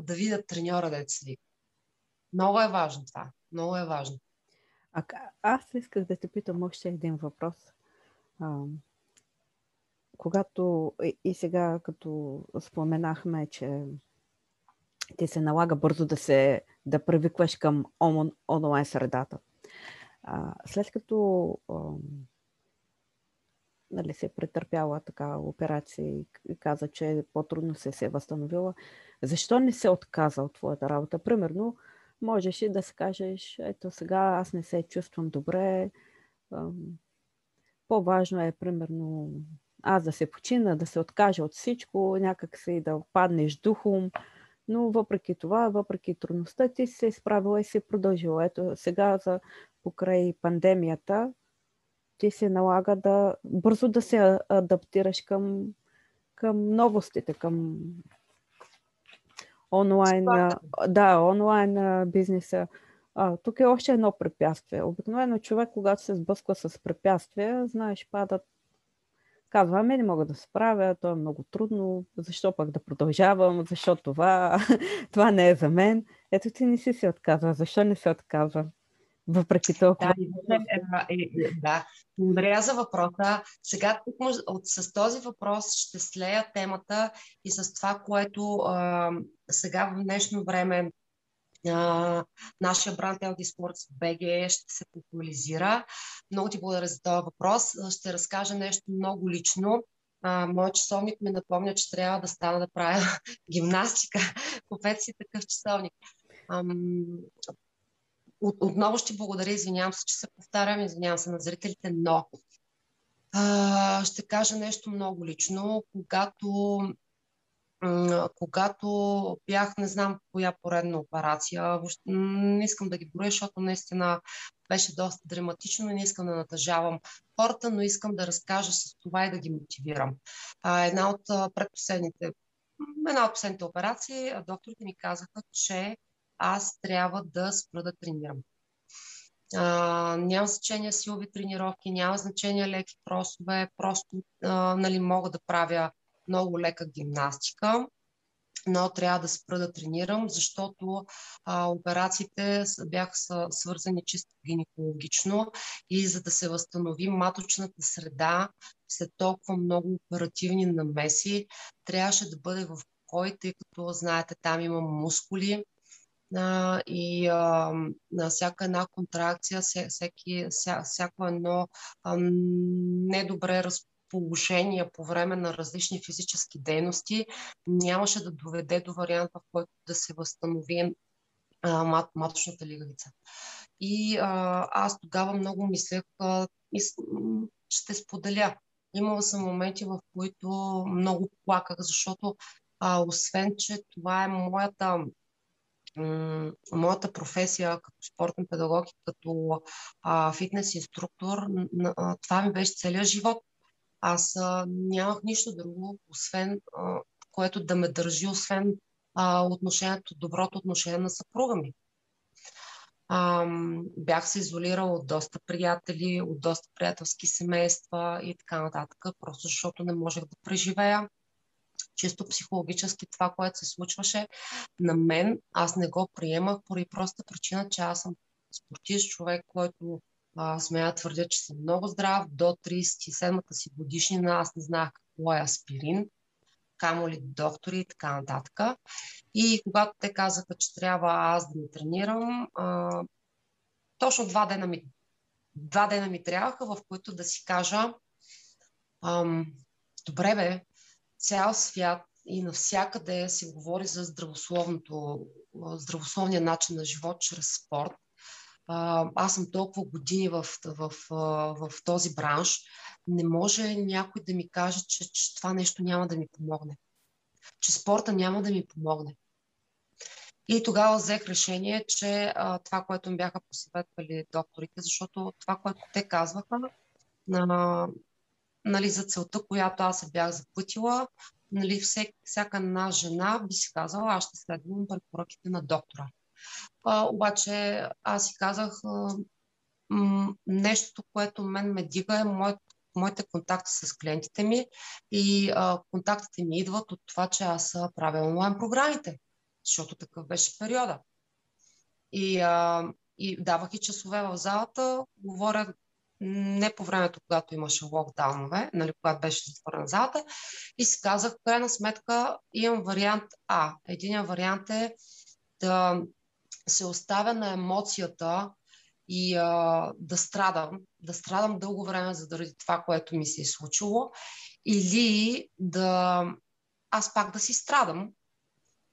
да видят треньора да седи. Много е важно това. Много е важно. А, аз исках да те питам още един въпрос. Когато и сега, като споменахме, че ти се налага бързо да се да привикваш към он, онлайн средата. А, след като а, нали, се претърпяла така операция и каза, че по-трудно се, се е възстановила, защо не се отказа от твоята работа? Примерно, можеш и да се кажеш, ето сега аз не се чувствам добре, по-важно е, примерно, аз да се почина, да се откажа от всичко, някак си да паднеш духом, но въпреки това, въпреки трудността, ти се изправила и си продължила. Ето сега за покрай пандемията ти се налага да бързо да се адаптираш към, към новостите, към онлайн, да, онлайн бизнеса. А, тук е още едно препятствие. Обикновено човек, когато се сблъсква с препятствия, знаеш, падат казва, ами не мога да се справя, то е много трудно, защо пък да продължавам, защо това, *laughs* това не е за мен. Ето ти не си се отказва, защо не се отказва? Въпреки толкова. Да, е, е, е, да. благодаря за въпроса. Сега тук с този въпрос ще слея темата и с това, което а, сега в днешно време нашия бранд LD Sports BG ще се популяризира. Много ти благодаря за този въпрос. Ще разкажа нещо много лично. А, моят часовник ми напомня, че трябва да стана да правя *laughs* гимнастика. Купете си такъв часовник. От, отново ще благодаря, извинявам се, че се повтарям, извинявам се на зрителите, но а, ще кажа нещо много лично. Когато когато бях, не знам коя поредна операция, не искам да ги броя, защото наистина беше доста драматично и не искам да натъжавам хората, но искам да разкажа с това и да ги мотивирам. Една от предпоследните, една от последните операции, докторите ми казаха, че аз трябва да спра да тренирам. А, няма значение силови тренировки, няма значение леки кросове, просто а, нали, мога да правя много лека гимнастика, но трябва да спра да тренирам, защото а, операциите бяха свързани чисто гинекологично и за да се възстанови маточната среда след толкова много оперативни намеси, трябваше да бъде в покой, тъй като, знаете, там има мускули, а, и а, на всяка една контракция, вся, всяко едно а, недобре разпределено положения по време на различни физически дейности нямаше да доведе до вариант, в който да се възстанови маточната лигавица. И а, аз тогава много мислех а, и ще споделя. Имала съм моменти, в които много плаках, защото а, освен, че това е моята моята професия като спортен педагог и като а, фитнес инструктор, това ми беше целият живот. Аз а, нямах нищо друго, освен а, което да ме държи, освен а, отношението, доброто отношение на съпруга ми. А, бях се изолирала от доста приятели, от доста приятелски семейства и така нататък, просто защото не можех да преживея чисто психологически това, което се случваше на мен, аз не го приемах поради проста причина, че аз съм спортист човек, който а, смея твърдя, че съм много здрав. До 37-та си годишнина аз не знаех какво е аспирин, камо ли доктори и така нататък. И когато те казаха, че трябва аз да ми тренирам, а, точно два дена ми, два дена ми трябваха, в които да си кажа ам, добре бе, цял свят и навсякъде се говори за здравословното, здравословния начин на живот чрез спорт. Аз съм толкова години в, в, в, в този бранш. Не може някой да ми каже, че, че това нещо няма да ми помогне. Че спорта няма да ми помогне. И тогава взех решение, че а, това, което ми бяха посъветвали докторите, защото това, което те казваха, на, нали, за целта, която аз се бях запътила, нали, всек, всяка една жена би си казала, аз ще следвам препоръките на доктора. А, обаче аз си казах, а, м- нещото, което мен ме дига е моят, моите контакти с клиентите ми и а, контактите ми идват от това, че аз правя онлайн програмите, защото такъв беше периода. И, а, и давах и часове в залата, говоря не по времето, когато имаше локдаунове, нали, когато беше затворена залата, и си казах, в крайна сметка имам вариант А. Единият вариант е да се оставя на емоцията и а, да страдам, да страдам дълго време заради това, което ми се е случило, или да аз пак да си страдам,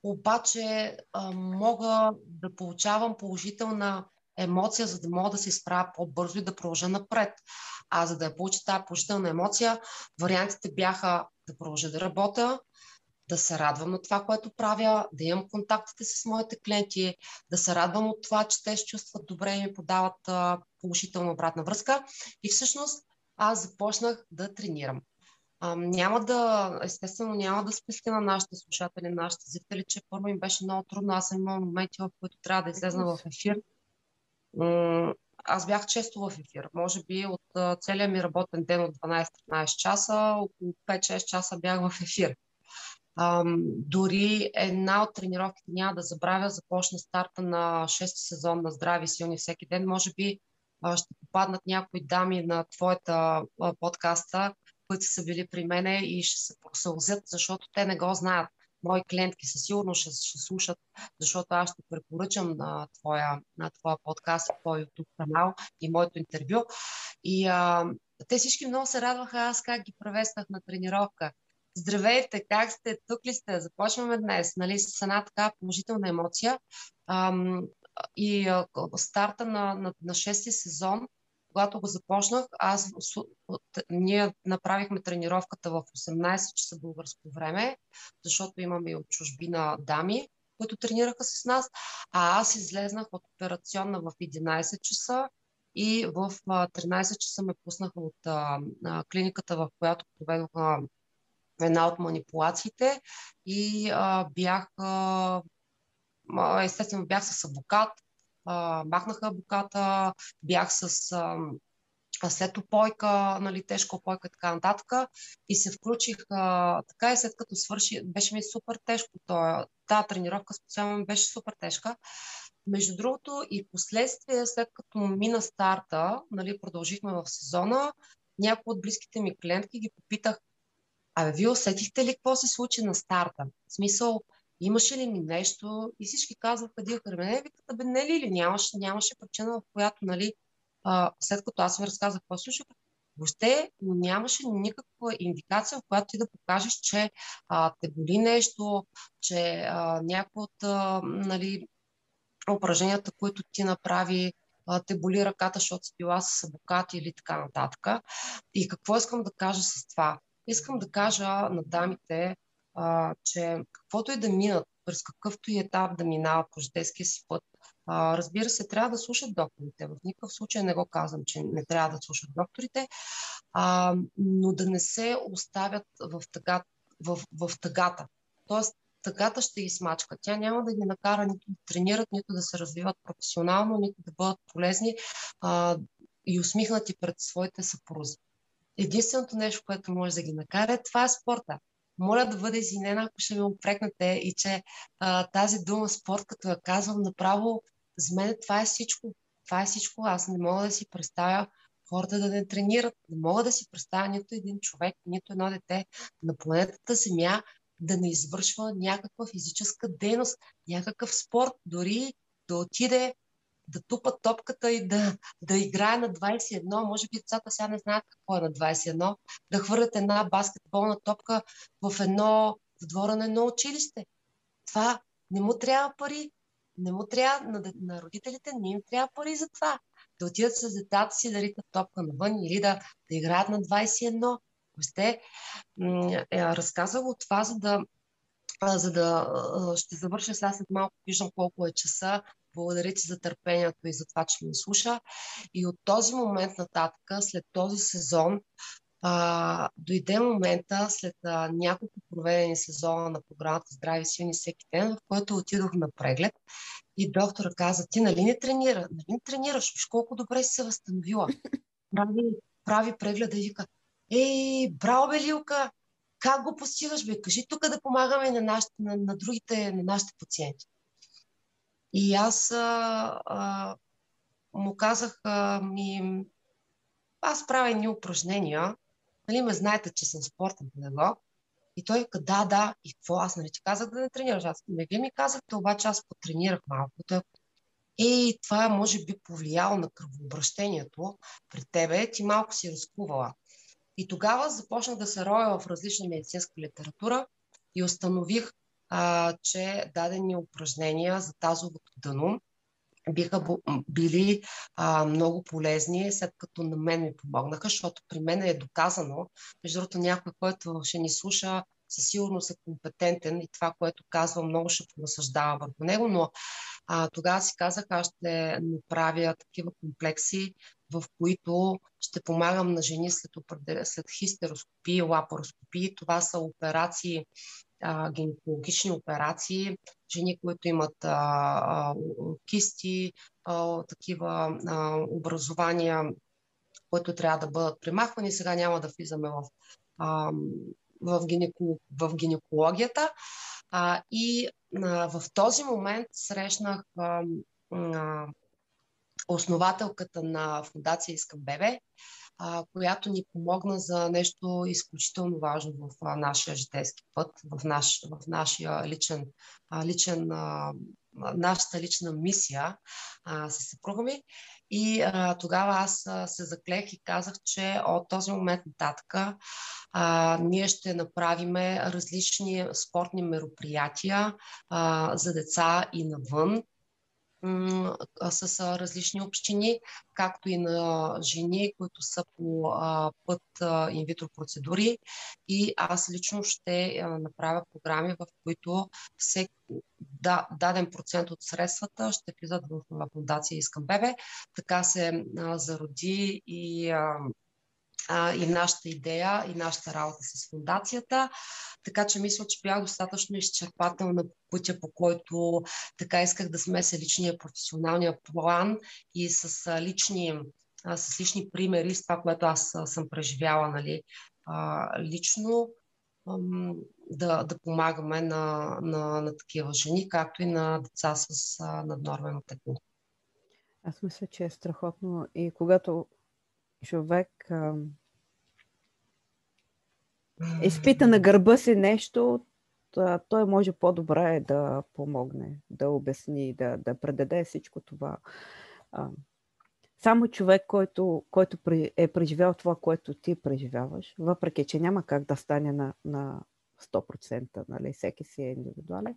обаче а, мога да получавам положителна емоция, за да мога да се изправя по-бързо и да продължа напред. А за да я получа тази положителна емоция, вариантите бяха да продължа да работя, да се радвам на това, което правя, да имам контактите с моите клиенти, да се радвам от това, че те се чувстват добре и ми подават положителна обратна връзка. И всъщност аз започнах да тренирам. А, няма да, естествено, няма да спестя на нашите слушатели, нашите зрители, че първо им беше много трудно. Аз съм имал моменти, в които трябва да излезна в ефир аз бях често в ефир. Може би от целия ми работен ден от 12-13 часа, около 5-6 часа бях в ефир. Дори една от тренировките няма да забравя, започна старта на 6 сезон на Здрави силни всеки ден. Може би uh, ще попаднат някои дами на твоята uh, подкаста, които са били при мене и ще се просълзят, защото те не го знаят мои клиентки със сигурност ще, ще слушат, защото аз ще препоръчам на твоя, на твоя подкаст, твой YouTube канал и моето интервю. И а, те всички много се радваха аз как ги превеснах на тренировка. Здравейте, как сте? Тук ли сте? Започваме днес, нали, с една така положителна емоция. Ам, и а, старта на, на, на шести сезон когато го започнах, аз, ние направихме тренировката в 18 часа българско време, защото имаме и от чужбина дами, които тренираха с нас, а аз излезнах от операционна в 11 часа и в 13 часа ме пуснаха от а, клиниката, в която проведох една от манипулациите и а, бях а, естествено бях с адвокат, а, махнаха абоката, бях с а, след опойка, нали, тежка опойка и така нататък. И се включих а, така и след като свърши, беше ми супер тежко. Тази тренировка специално ми беше супер тежка. Между другото и последствие, след като мина старта, нали, продължихме в сезона, някои от близките ми клиентки ги попитах, абе, вие усетихте ли какво се случи на старта? В смисъл, имаше ли ми нещо? И всички казваха, Дия Хармене, викат, бе, не ли ли? Нямаше, нямаше причина, в която, нали, а, след като аз ви разказах какво слушах, Въобще нямаше никаква индикация, в която ти да покажеш, че а, те боли нещо, че а, някой от а, нали, упражненията, които ти направи, а, те боли ръката, защото си била с абокат или така нататък. И какво искам да кажа с това? Искам да кажа на дамите, а, че каквото и да минат, през какъвто и етап да минават по житейския си път, а, разбира се, трябва да слушат докторите. В никакъв случай не го казвам, че не трябва да слушат докторите, а, но да не се оставят в, тъга, в, в тъгата. Тоест, тъгата ще ги смачка. Тя няма да ги накара нито да тренират, нито да се развиват професионално, нито да бъдат полезни а, и усмихнати пред своите съпрузи. Единственото нещо, което може да ги накара, е това е спорта моля да бъде извинена, ако ще ме опрекнете и че а, тази дума спорт, като я казвам направо, за мен това е всичко. Това е всичко. Аз не мога да си представя хората да не тренират. Не мога да си представя нито един човек, нито едно дете на планетата Земя да не извършва някаква физическа дейност, някакъв спорт, дори да отиде да тупа топката и да, да играе на 21. Може би децата сега не знаят какво е на 21. Да хвърлят една баскетболна топка в едно в двора на едно училище. Това не му трябва пари. Не му трябва, на, на родителите не им трябва пари за това. Да отидат с децата си да ритат топка навън или да, да играят на 21. Сте е, разказала това, за да за да ще завърша сега след малко, виждам колко е часа, благодаря ти за търпението и за това, че ме слуша. И от този момент нататък, след този сезон, а, дойде момента, след а, няколко проведени сезона на програмата Здрави силни всеки ден, в който отидох на преглед и доктора каза, ти нали не тренира? Нали не тренираш? Виж колко добре си се възстановила. *laughs* Прави, прави прегледа и вика, ей, браво, Белилка, как го постигаш, бе? Кажи тук да помагаме на, нашите, на, на другите, на нашите пациенти. И аз а, а, му казах, а, ми, аз правя едни упражнения, нали ме знаете, че съм спортен педагог, и той каза, да, да, и какво? Аз нали ти казах да не тренираш. Аз не вие ми казахте, обаче аз потренирах малко. Той Ей, това може би повлияло на кръвообращението при тебе, ти малко си разкувала. И тогава започнах да се роя в различна медицинска литература и установих, а, че дадени упражнения за тазовото дъно биха били а, много полезни, след като на мен ми помогнаха, защото при мен е доказано, между другото някой, който ще ни слуша, със сигурност е компетентен и това, което казва, много ще понасъждава върху него, но а, тогава си казах, аз ще направя такива комплекси, в които ще помагам на жени след, след хистероскопии, лапароскопии. Това са операции гинекологични операции, жени, които имат а, а, кисти, а, такива а, образования, които трябва да бъдат примахвани. Сега няма да влизаме в, а, в, гинеко, в гинекологията. А, и а, в този момент срещнах а, а, основателката на Фундация Искам Бебе, а, която ни помогна за нещо изключително важно в а, нашия житейски път, в, наш, в нашия личен, а, личен а, нашата лична мисия а, с съпруга ми. И а, тогава аз а, се заклех и казах, че от този момент нататък а, ние ще направим различни спортни мероприятия а, за деца и навън с различни общини, както и на жени, които са по път инвитро процедури. И аз лично ще направя програми, в които да, даден процент от средствата ще влизат в фундация Искам Бебе. Така се зароди и а, и нашата идея, и нашата работа с фундацията. Така че мисля, че бях достатъчно изчерпателна по пътя, по който така исках да смеся личния професионалния план и с лични, а, с лични примери, с това, което аз съм преживяла нали, а, лично, да, да помагаме на, на, на такива жени, както и на деца с наднормено тегло. Аз мисля, че е страхотно и когато човек а, изпита на гърба си нещо, той може по-добре да помогне, да обясни, да, да предаде всичко това. А, само човек, който, който е преживял това, което ти преживяваш, въпреки че няма как да стане на, на 100%, нали, всеки си е индивидуален,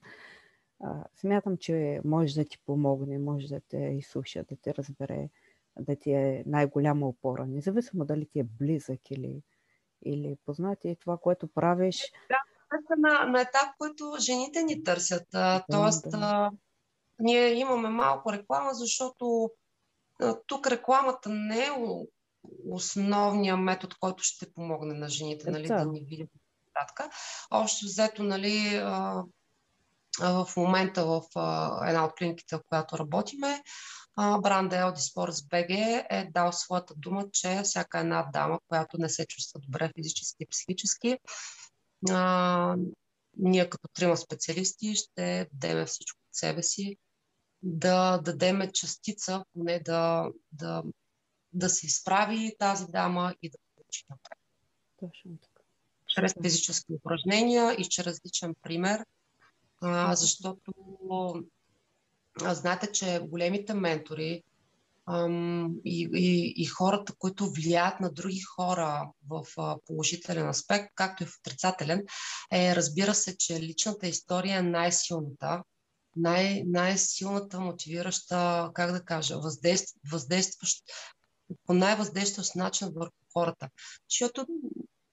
а, смятам, че може да ти помогне, може да те изслуша, да те разбере, да ти е най-голяма опора, независимо дали ти е близък или, или познат и това, което правиш. Да, на, на етап, който жените ни търсят. Да, Тоест, да. А, ние имаме малко реклама, защото а, тук рекламата не е основният метод, който ще помогне на жените, нали, да ни видят. Общо взето, нали, а, в момента в една от клиниките, в която работиме, бранда LD Sports BG е дал своята дума, че всяка една дама, която не се чувства добре физически и психически, а, ние като трима специалисти ще дадем всичко от себе си, да дадем частица, поне да, да, да се изправи тази дама и да получи напред. Точно така. Чрез физически упражнения и чрез личен пример, а, защото а, знаете, че големите ментори ам, и, и, и хората, които влияят на други хора в а, положителен аспект, както и в отрицателен, е, разбира се, че личната история е най-силната, най- най-силната мотивираща, как да кажа, въздейств, въздействащ по най-въздействащ начин върху хората. Защото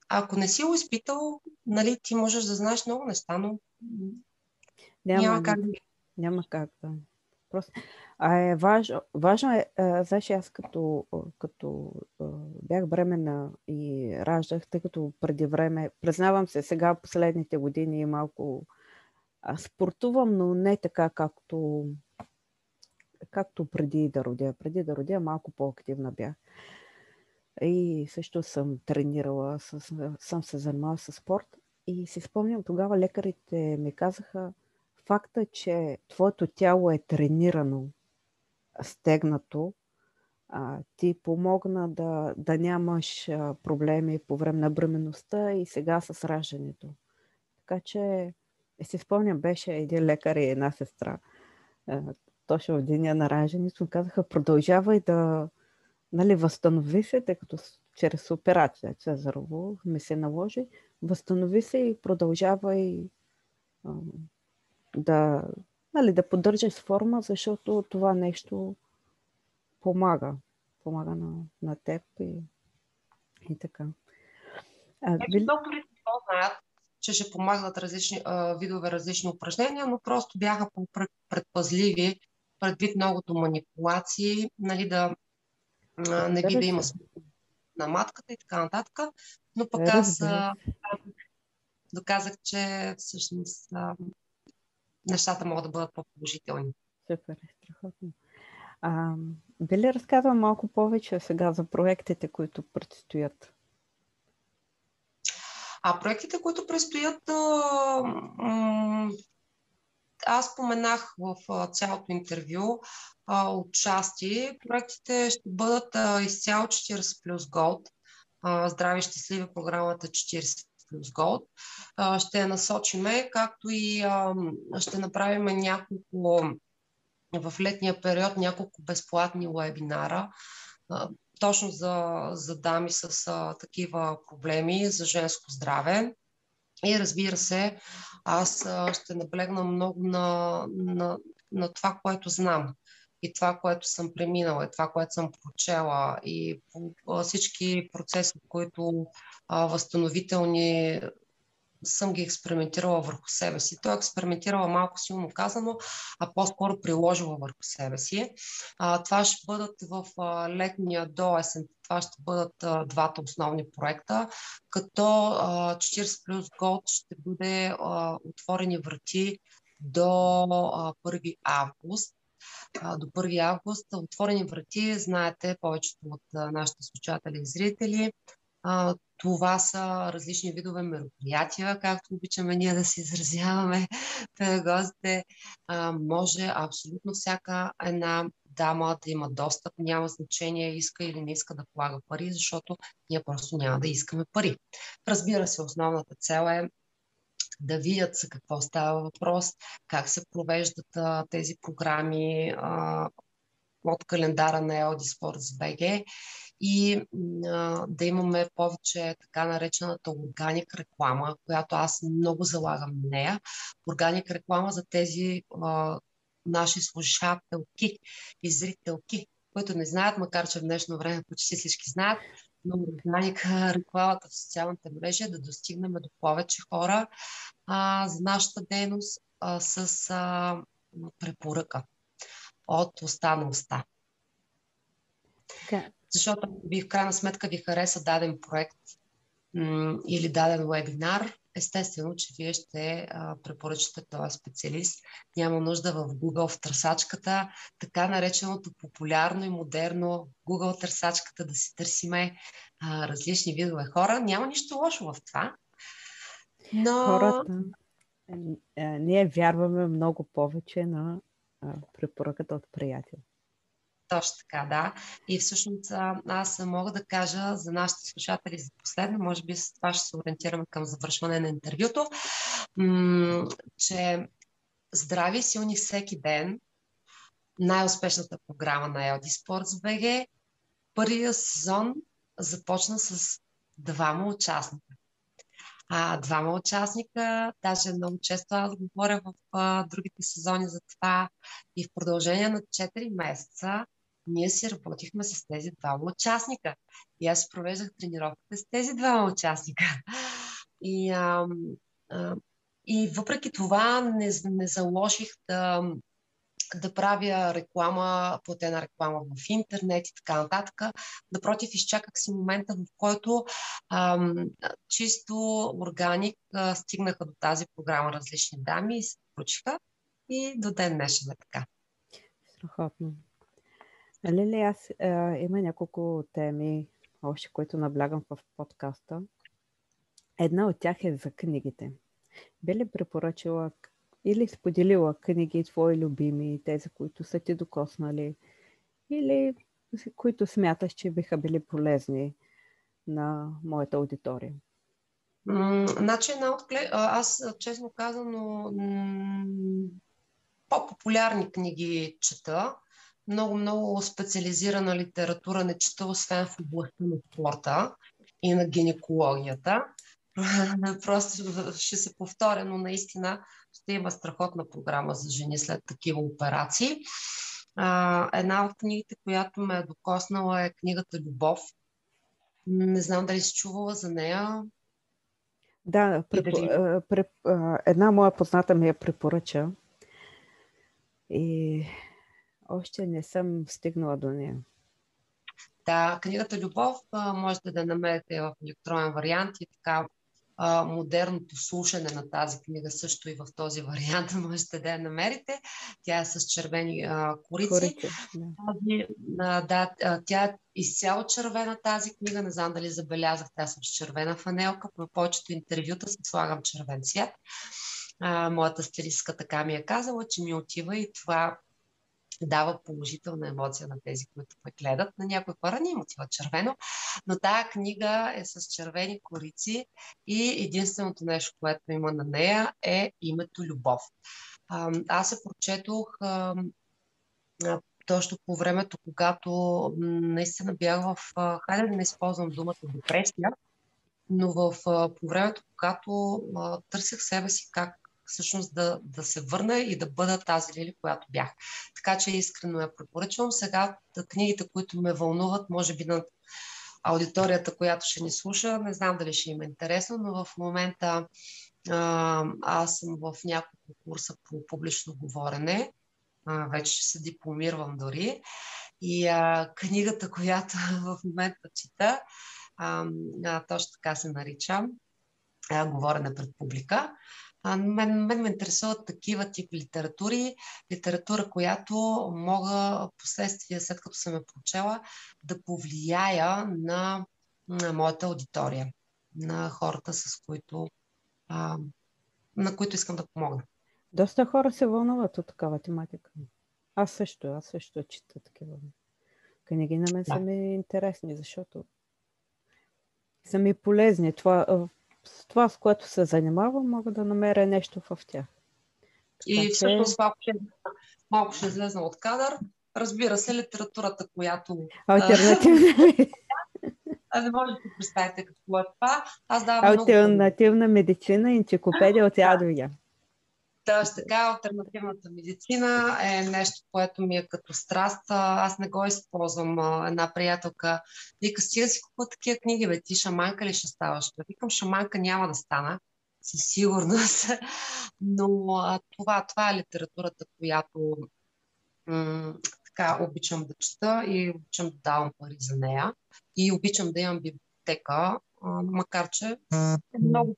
ако не си го изпитал, нали, ти можеш да знаеш много неща, но няма, няма как. Няма как да. Просто. А е важно, важно е, знаеш, аз като, като бях бременна и раждах, тъй като преди време, признавам се, сега последните години малко спортувам, но не така, както, както преди да родя. Преди да родя малко по-активна бях. И също съм тренирала, съм се занимавала с спорт. И си спомням, тогава лекарите ми казаха, факта, че твоето тяло е тренирано, стегнато, а, ти помогна да, да нямаш проблеми по време на бременността и сега с раждането. Така че, си спомням, беше един лекар и една сестра. Точно в деня на раждането казаха, продължавай да нали, възстанови се, тъй като чрез операция Цезарово ми се наложи, възстанови се и продължавай да, нали, да поддържаш форма, защото това нещо помага. Помага на, на теб и, и така. А, били... Докторите знаят, че ще помагат различни а, видове различни упражнения, но просто бяха предпазливи предвид многото манипулации, нали, да а, не би да има на матката и така нататък. Но пък аз а, доказах, че всъщност а, нещата могат да бъдат по-положителни. Супер, страхотно. А, би ли разказва малко повече сега за проектите, които предстоят? А проектите, които предстоят, аз споменах в цялото интервю отчасти. Проектите ще бъдат изцяло 40 плюс Gold. Здрави щастливи програмата 40 плюс Gold. Ще я насочиме, както и ще направим няколко в летния период няколко безплатни вебинара, точно за, за дами с а, такива проблеми за женско здраве. И разбира се, аз а, ще наблегна много на, на, на това, което знам и това, което съм преминала, и това, което съм прочела, и всички процеси, които а, възстановителни съм ги експериментирала върху себе си. Той е експериментирала малко силно казано, а по-скоро приложила върху себе си. А, това ще бъдат в а, летния до есен. Това ще бъдат а, двата основни проекта, като а, 40 плюс Gold ще бъде а, отворени врати до а, 1 август до 1 август. Отворени врати, знаете, повечето от нашите слушатели и зрители. Това са различни видове мероприятия, както обичаме ние да се изразяваме *laughs* педагозите. Може абсолютно всяка една дама да има достъп, няма значение иска или не иска да полага пари, защото ние просто няма да искаме пари. Разбира се, основната цел е да видят за какво става въпрос, как се провеждат а, тези програми, а, от календара на Елди Sports BG и а, да имаме повече така наречената органик реклама, която аз много залагам на нея. Органик реклама за тези а, наши слушателки и зрителки, които не знаят, макар че в днешно време почти всички знаят, но органик рекламата в социалните мрежи е да достигнем до повече хора а, за нашата дейност а, с а, препоръка от уста на уста. Защото ви в крайна сметка ви хареса даден проект м- или даден вебинар, естествено, че вие ще а, препоръчате този специалист. Няма нужда в Google в търсачката, така нареченото популярно и модерно Google търсачката да си търсиме а, различни видове хора. Няма нищо лошо в това. Но... Хората, ние вярваме много повече на препоръката от приятел. Точно така, да. И всъщност аз мога да кажа за нашите слушатели за последно, може би с това ще се ориентираме към завършване на интервюто, че здрави и силни всеки ден, най-успешната програма на LD Sports BG, първия сезон започна с двама участника. А, двама участника, даже много често аз говоря в а, другите сезони за това и в продължение на 4 месеца ние си работихме с тези двама участника. И аз провеждах тренировката с тези двама участника. И, а, а, и въпреки това не, не заложих да, да правя реклама, платена реклама в интернет и така нататък. Напротив, изчаках си момента, в който ам, чисто органик а, стигнаха до тази програма различни дами и се включиха. И до ден днешен е така. Страхотно. Нали ли, аз а, има няколко теми, още които наблягам в подкаста. Една от тях е за книгите. Би ли препоръчила или споделила книги твои любими, тези, които са ти докоснали, или които смяташ, че биха били полезни на моята аудитория? Значи една от Аз, честно казано, по-популярни книги чета много-много специализирана литература не чета, освен в областта на спорта и на гинекологията. *laughs* Просто ще се повторя, но наистина ще има страхотна програма за жени след такива операции. една от книгите, която ме е докоснала е книгата Любов. Не знам дали си чувала за нея. Да, преп... Преп... една моя позната ми я препоръча. И още не съм стигнала до нея. Да, книгата Любов а, можете да намерите в електронен вариант и така а, модерното слушане на тази книга също и в този вариант *laughs* можете да я намерите. Тя е с червени а, корици. корици да. Тази, а, да, тя е изцяло червена тази книга. Не знам дали забелязахте, аз съм с червена фанелка. По повечето интервюта се слагам червен цвят. А, моята стилистка така ми е казала, че ми отива и това дава положителна емоция на тези, които ме гледат. На някои хора не им отива червено, но тая книга е с червени корици и единственото нещо, което има на нея е името Любов. Аз се прочетох точно по времето, когато наистина бях в, хайде да не използвам думата депресия, но в, по времето, когато търсих себе си как всъщност да, да се върна и да бъда тази Лили, която бях. Така че искрено я препоръчвам. Сега книгите, които ме вълнуват, може би на аудиторията, която ще ни слуша, не знам дали ще им е интересно, но в момента а, аз съм в няколко курса по публично говорене. А, вече се дипломирам дори. И а, книгата, която *laughs* в момента чета, а, а, точно така се нарича, а, говорене пред публика. А, мен, мен ме интересуват такива тип литератури, литература, която мога последствие, след като съм я прочела, да повлияя на, на моята аудитория, на хората, с които, а, на които искам да помогна. Доста хора се вълнуват от такава тематика. Аз също, аз също чета такива книги. На мен да. са ми интересни, защото са ми полезни. Това, с това, с което се занимавам, мога да намеря нещо в тях. И така, всъщност малко ще, малко ще излезна от кадър. разбира се, литературата, която... Альтернативна. *laughs* А не може да си представите какво е това. Аз давам Альтернативна много... медицина, енциклопедия от Ядовия. Точно така, альтернативната медицина е нещо, което ми е като страст. Аз не го използвам. Една приятелка вика, стига си купа такива книги, бе, ти шаманка ли ще ставаш? Викам, шаманка няма да стана, със сигурност. *laughs* Но това, това е литературата, която м- така обичам да чета и обичам да давам пари за нея. И обичам да имам библиотека, макар че е много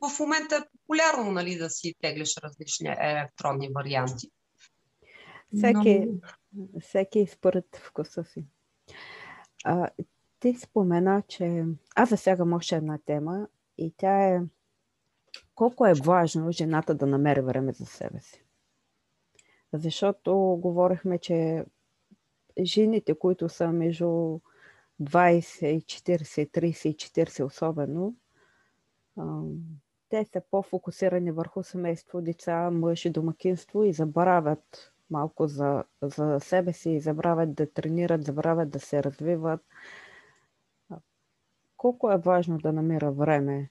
в момента е популярно нали, да си теглиш различни електронни варианти. Всеки, Но... всеки според вкуса си. А, ти спомена, че аз засягам още една тема и тя е колко е важно жената да намери време за себе си. Защото говорихме, че жените, които са между 20 и 40, 30 и 40 особено, те са по-фокусирани върху семейство, деца, мъж и домакинство и забравят малко за, за себе си, и забравят да тренират, забравят да се развиват. Колко е важно да намира време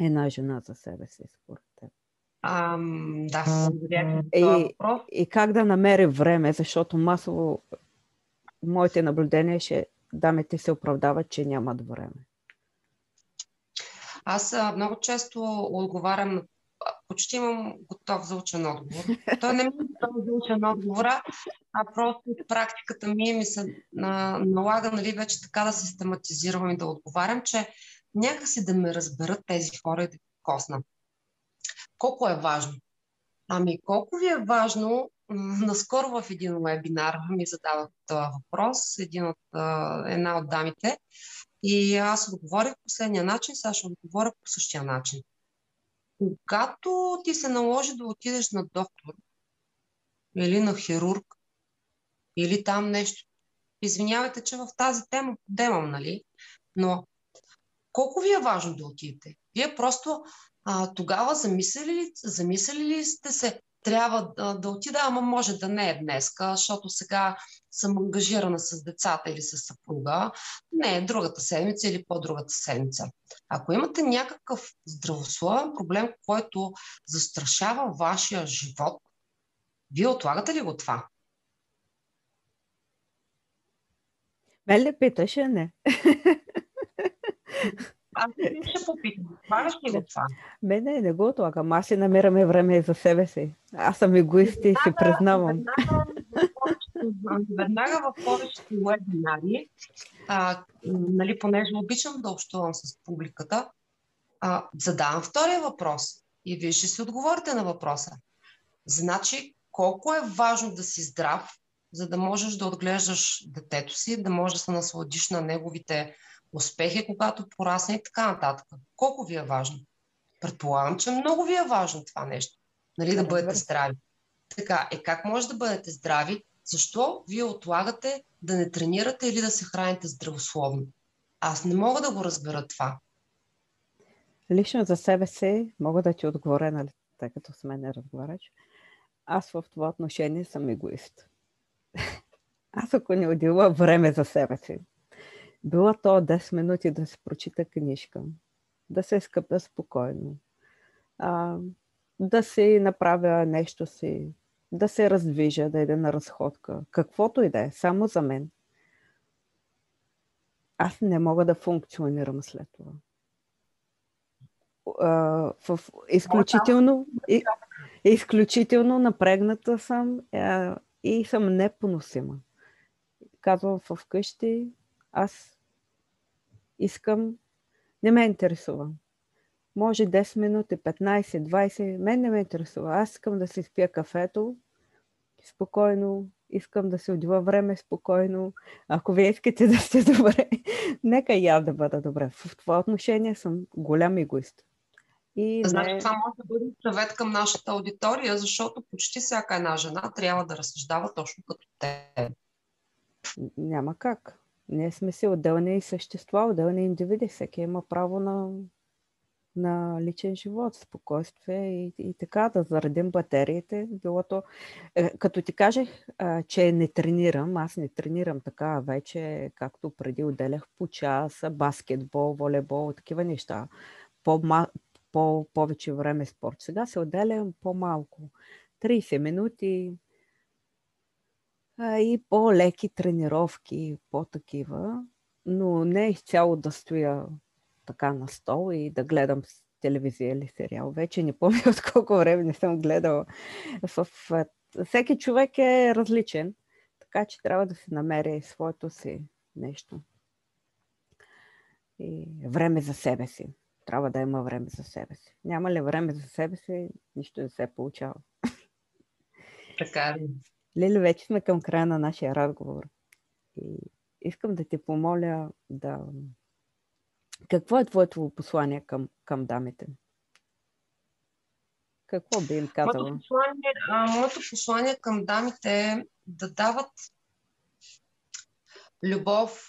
една жена за себе си, според теб? Ам, да, благодаря и, и как да намери време, защото масово моите наблюдения ще дамите се оправдават, че нямат време. Аз много често отговарям на почти имам готов за учен отговор. Той не ми е готов за учен отговор, а просто практиката ми ми се налага нали, вече така да систематизирам и да отговарям, че някакси да ме разберат тези хора и да косна. Колко е важно? Ами колко ви е важно, наскоро в един вебинар ми задават този въпрос, един от, една от дамите, и аз отговорих по последния начин, сега ще отговоря по същия начин. Когато ти се наложи да отидеш на доктор или на хирург, или там нещо, извинявайте, че в тази тема подемам, нали? Но колко ви е важно да отидете? Вие просто а, тогава замислили, замислили ли сте се, трябва да, да отида, ама може да не е днеска, защото сега съм ангажирана с децата или с съпруга. Не, другата седмица или по-другата седмица. Ако имате някакъв здравословен проблем, който застрашава вашия живот, вие отлагате ли го това? Мен ли питаш, не? Аз ще попитам. Отлагаш ли го това? Ме не, не го отлагам. Аз си намираме време за себе си. Аз съм егоист и си признавам. Веднага в повечето вебинари, а, нали, понеже обичам да общувам с публиката, а, задавам втория въпрос. И вие ще си отговорите на въпроса. Значи, колко е важно да си здрав, за да можеш да отглеждаш детето си, да можеш да се насладиш на неговите успехи, когато порасне и така нататък. Колко ви е важно? Предполагам, че много ви е важно това нещо. Нали, да бъдете здрави. Така, е как може да бъдете здрави? Защо вие отлагате да не тренирате или да се храните здравословно? Аз не мога да го разбера това. Лично за себе си мога да ти отговоря, нали, тъй като с мен не разговаряш. Аз в това отношение съм егоист. *laughs* Аз ако не отдела време за себе си, било то 10 минути да се прочита книжка, да се скъпя спокойно, а, да си направя нещо си, да се раздвижа, да иде на разходка, каквото и да е, само за мен. Аз не мога да функционирам след това. А, в изключително, и, изключително напрегната съм а, и съм непоносима. Казвам вкъщи, аз искам, не ме интересува. Може 10 минути, 15, 20, мен не ме интересува. Аз искам да си спя кафето спокойно, искам да се отдела време спокойно. Ако вие искате да сте *laughs* добре, нека и аз да бъда добре. В това отношение съм голям егоист. И значи не... това може да бъде съвет към нашата аудитория, защото почти всяка една жена трябва да разсъждава точно като те. Няма как. Ние сме си отделни същества, отделни индивиди. Всеки има право на, на личен живот, спокойствие и, и така да заредим батериите. Било то, е, като ти кажех, е, че не тренирам, аз не тренирам така вече, както преди отделях по час, баскетбол, волейбол, такива неща. По, по повече време спорт. Сега се отделям по-малко. 30 минути и по-леки тренировки, по-такива, но не изцяло да стоя така на стол и да гледам телевизия или сериал. Вече не помня *laughs* от колко време не съм гледала. В, всеки човек е различен, така че трябва да се намери своето си нещо. И време за себе си. Трябва да има време за себе си. Няма ли време за себе си, нищо не се получава. Така ли? Лили, вече сме към края на нашия разговор. И искам да ти помоля да какво е твоето послание към, към дамите? Какво би им казала? Моето послание, а, моето послание към дамите е да дават любов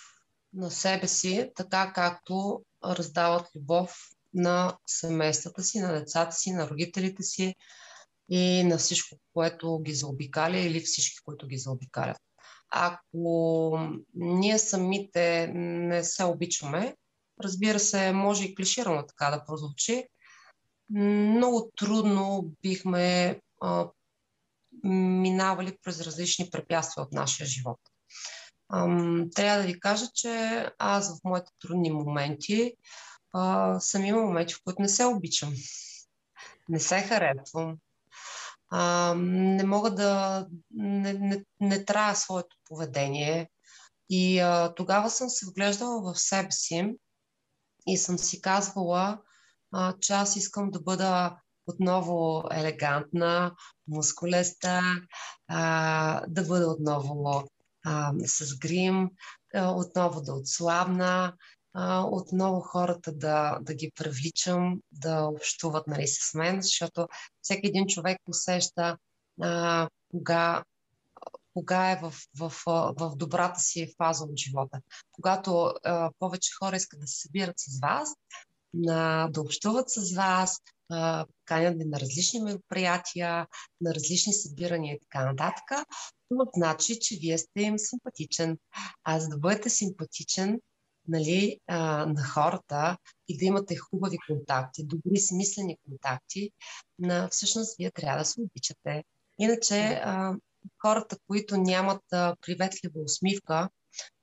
на себе си, така както раздават любов на семействата си, на децата си, на родителите си и на всичко, което ги заобикаля или всички, които ги заобикалят. Ако ние самите не се обичаме, Разбира се, може и клиширано така да прозвучи. Много трудно бихме а, минавали през различни препятствия от нашия живот. Ам, трябва да ви кажа, че аз в моите трудни моменти а, съм имал моменти, в които не се обичам. Не се харесвам. А, не мога да. Не, не, не трая своето поведение. И а, тогава съм се вглеждала в себе си и съм си казвала, а, че аз искам да бъда отново елегантна, мускулеста, а, да бъда отново а, с грим, а, отново да отслабна, а, отново хората да, да ги привличам, да общуват нали, с мен, защото всеки един човек усеща а, кога кога е в, в, в добрата си фаза от живота. Когато а, повече хора искат да се събират с вас, на, да общуват с вас, канят ви на различни мероприятия, на различни събирания и така нататък, това значи, че вие сте им симпатичен. А за да бъдете симпатичен, нали, а, на хората и да имате хубави контакти, добри смислени контакти, на, всъщност вие трябва да се обичате. Иначе а, хората, които нямат а, приветлива усмивка,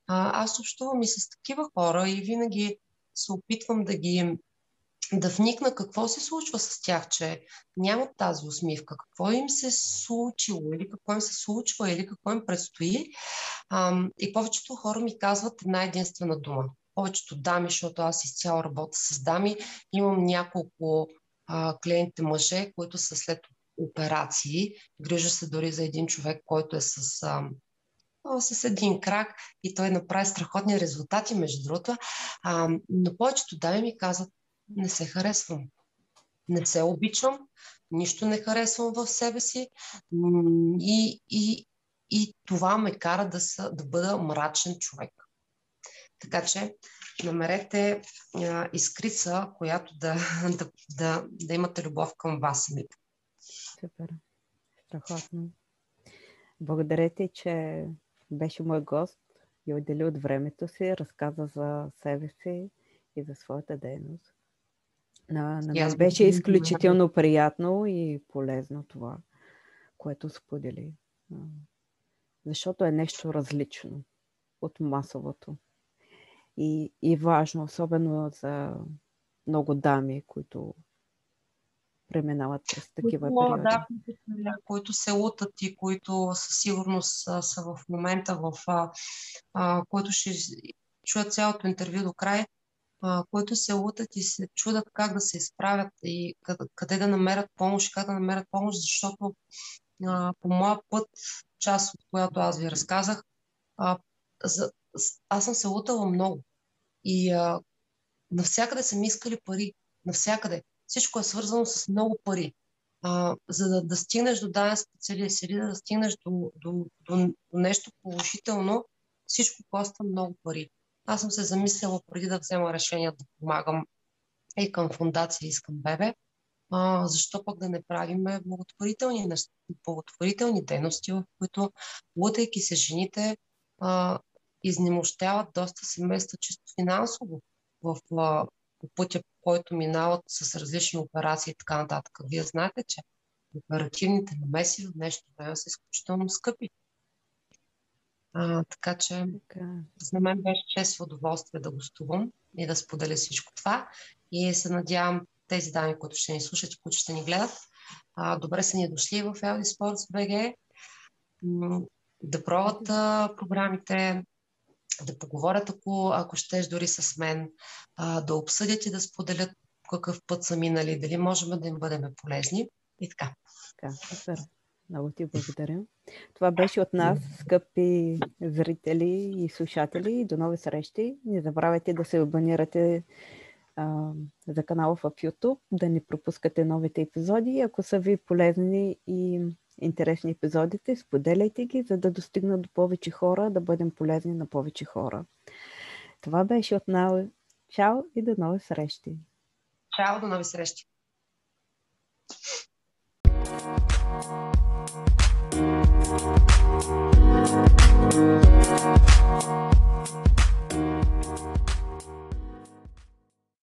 а, аз общувам и с такива хора и винаги се опитвам да ги да вникна какво се случва с тях, че нямат тази усмивка, какво им се случило или какво им се случва или какво им предстои. А, и повечето хора ми казват една единствена дума. Повечето дами, защото аз изцяло работя с дами, имам няколко а, клиенти мъже, които са след операции. Грижа се дори за един човек, който е с, а, с един крак и той направи страхотни резултати, между другото. А, но повечето дами ми казват, не се харесвам. Не се обичам, нищо не харесвам в себе си и, и, и това ме кара да, са, да бъда мрачен човек. Така че намерете а, искрица, която да, да, *laughs* да, да имате любов към вас. Супер. Страхотно. Благодаря ти, че беше мой гост и отдели от времето си, разказа за себе си и за своята дейност. На, на мен беше изключително приятно и полезно това, което сподели. Защото е нещо различно от масовото. И, и важно, особено за много дами, които преминават през такива които, периоди. Да, които се лутат и които със сигурност са, са в момента, в а, а, който ще чуят цялото интервю до край, а, които се лутат и се чудат как да се изправят и къде, къде да намерят помощ, как да намерят помощ, защото а, по моя път, част от която аз ви разказах, а, за, аз съм се лутала много. И а, навсякъде са ми искали пари. Навсякъде всичко е свързано с много пари. А, за да, да стигнеш до даден специалист или да стигнеш до, до, до, до нещо положително, всичко коства много пари. Аз съм се замисляла преди да взема решение да помагам и към фундация Искам Бебе. А, защо пък да не правим благотворителни, благотворителни дейности, в които, лутайки се жените, а, изнемощяват доста семейства чисто финансово в по пътя, по който минават с различни операции и така нататък. Вие знаете, че оперативните намеси в днешно време са изключително скъпи. А, така че така. за мен беше чест и удоволствие да гостувам и да споделя всичко това. И се надявам тези дами, които ще ни слушат и които ще ни гледат, а, добре са ни дошли в LD Sports BG, да пробват а, програмите, да поговорят, ако, ако щеш дори с мен, а, да обсъдят и да споделят какъв път са минали, дали можем да им бъдем полезни и така. Така, супер. Много ти благодаря. Това беше от нас, скъпи зрители и слушатели. До нови срещи. Не забравяйте да се абонирате а, за канала в YouTube, да не пропускате новите епизоди. Ако са ви полезни и интересни епизодите, споделяйте ги, за да достигнат до повече хора, да бъдем полезни на повече хора. Това беше от нас. Чао и до нови срещи! Чао, до нови срещи!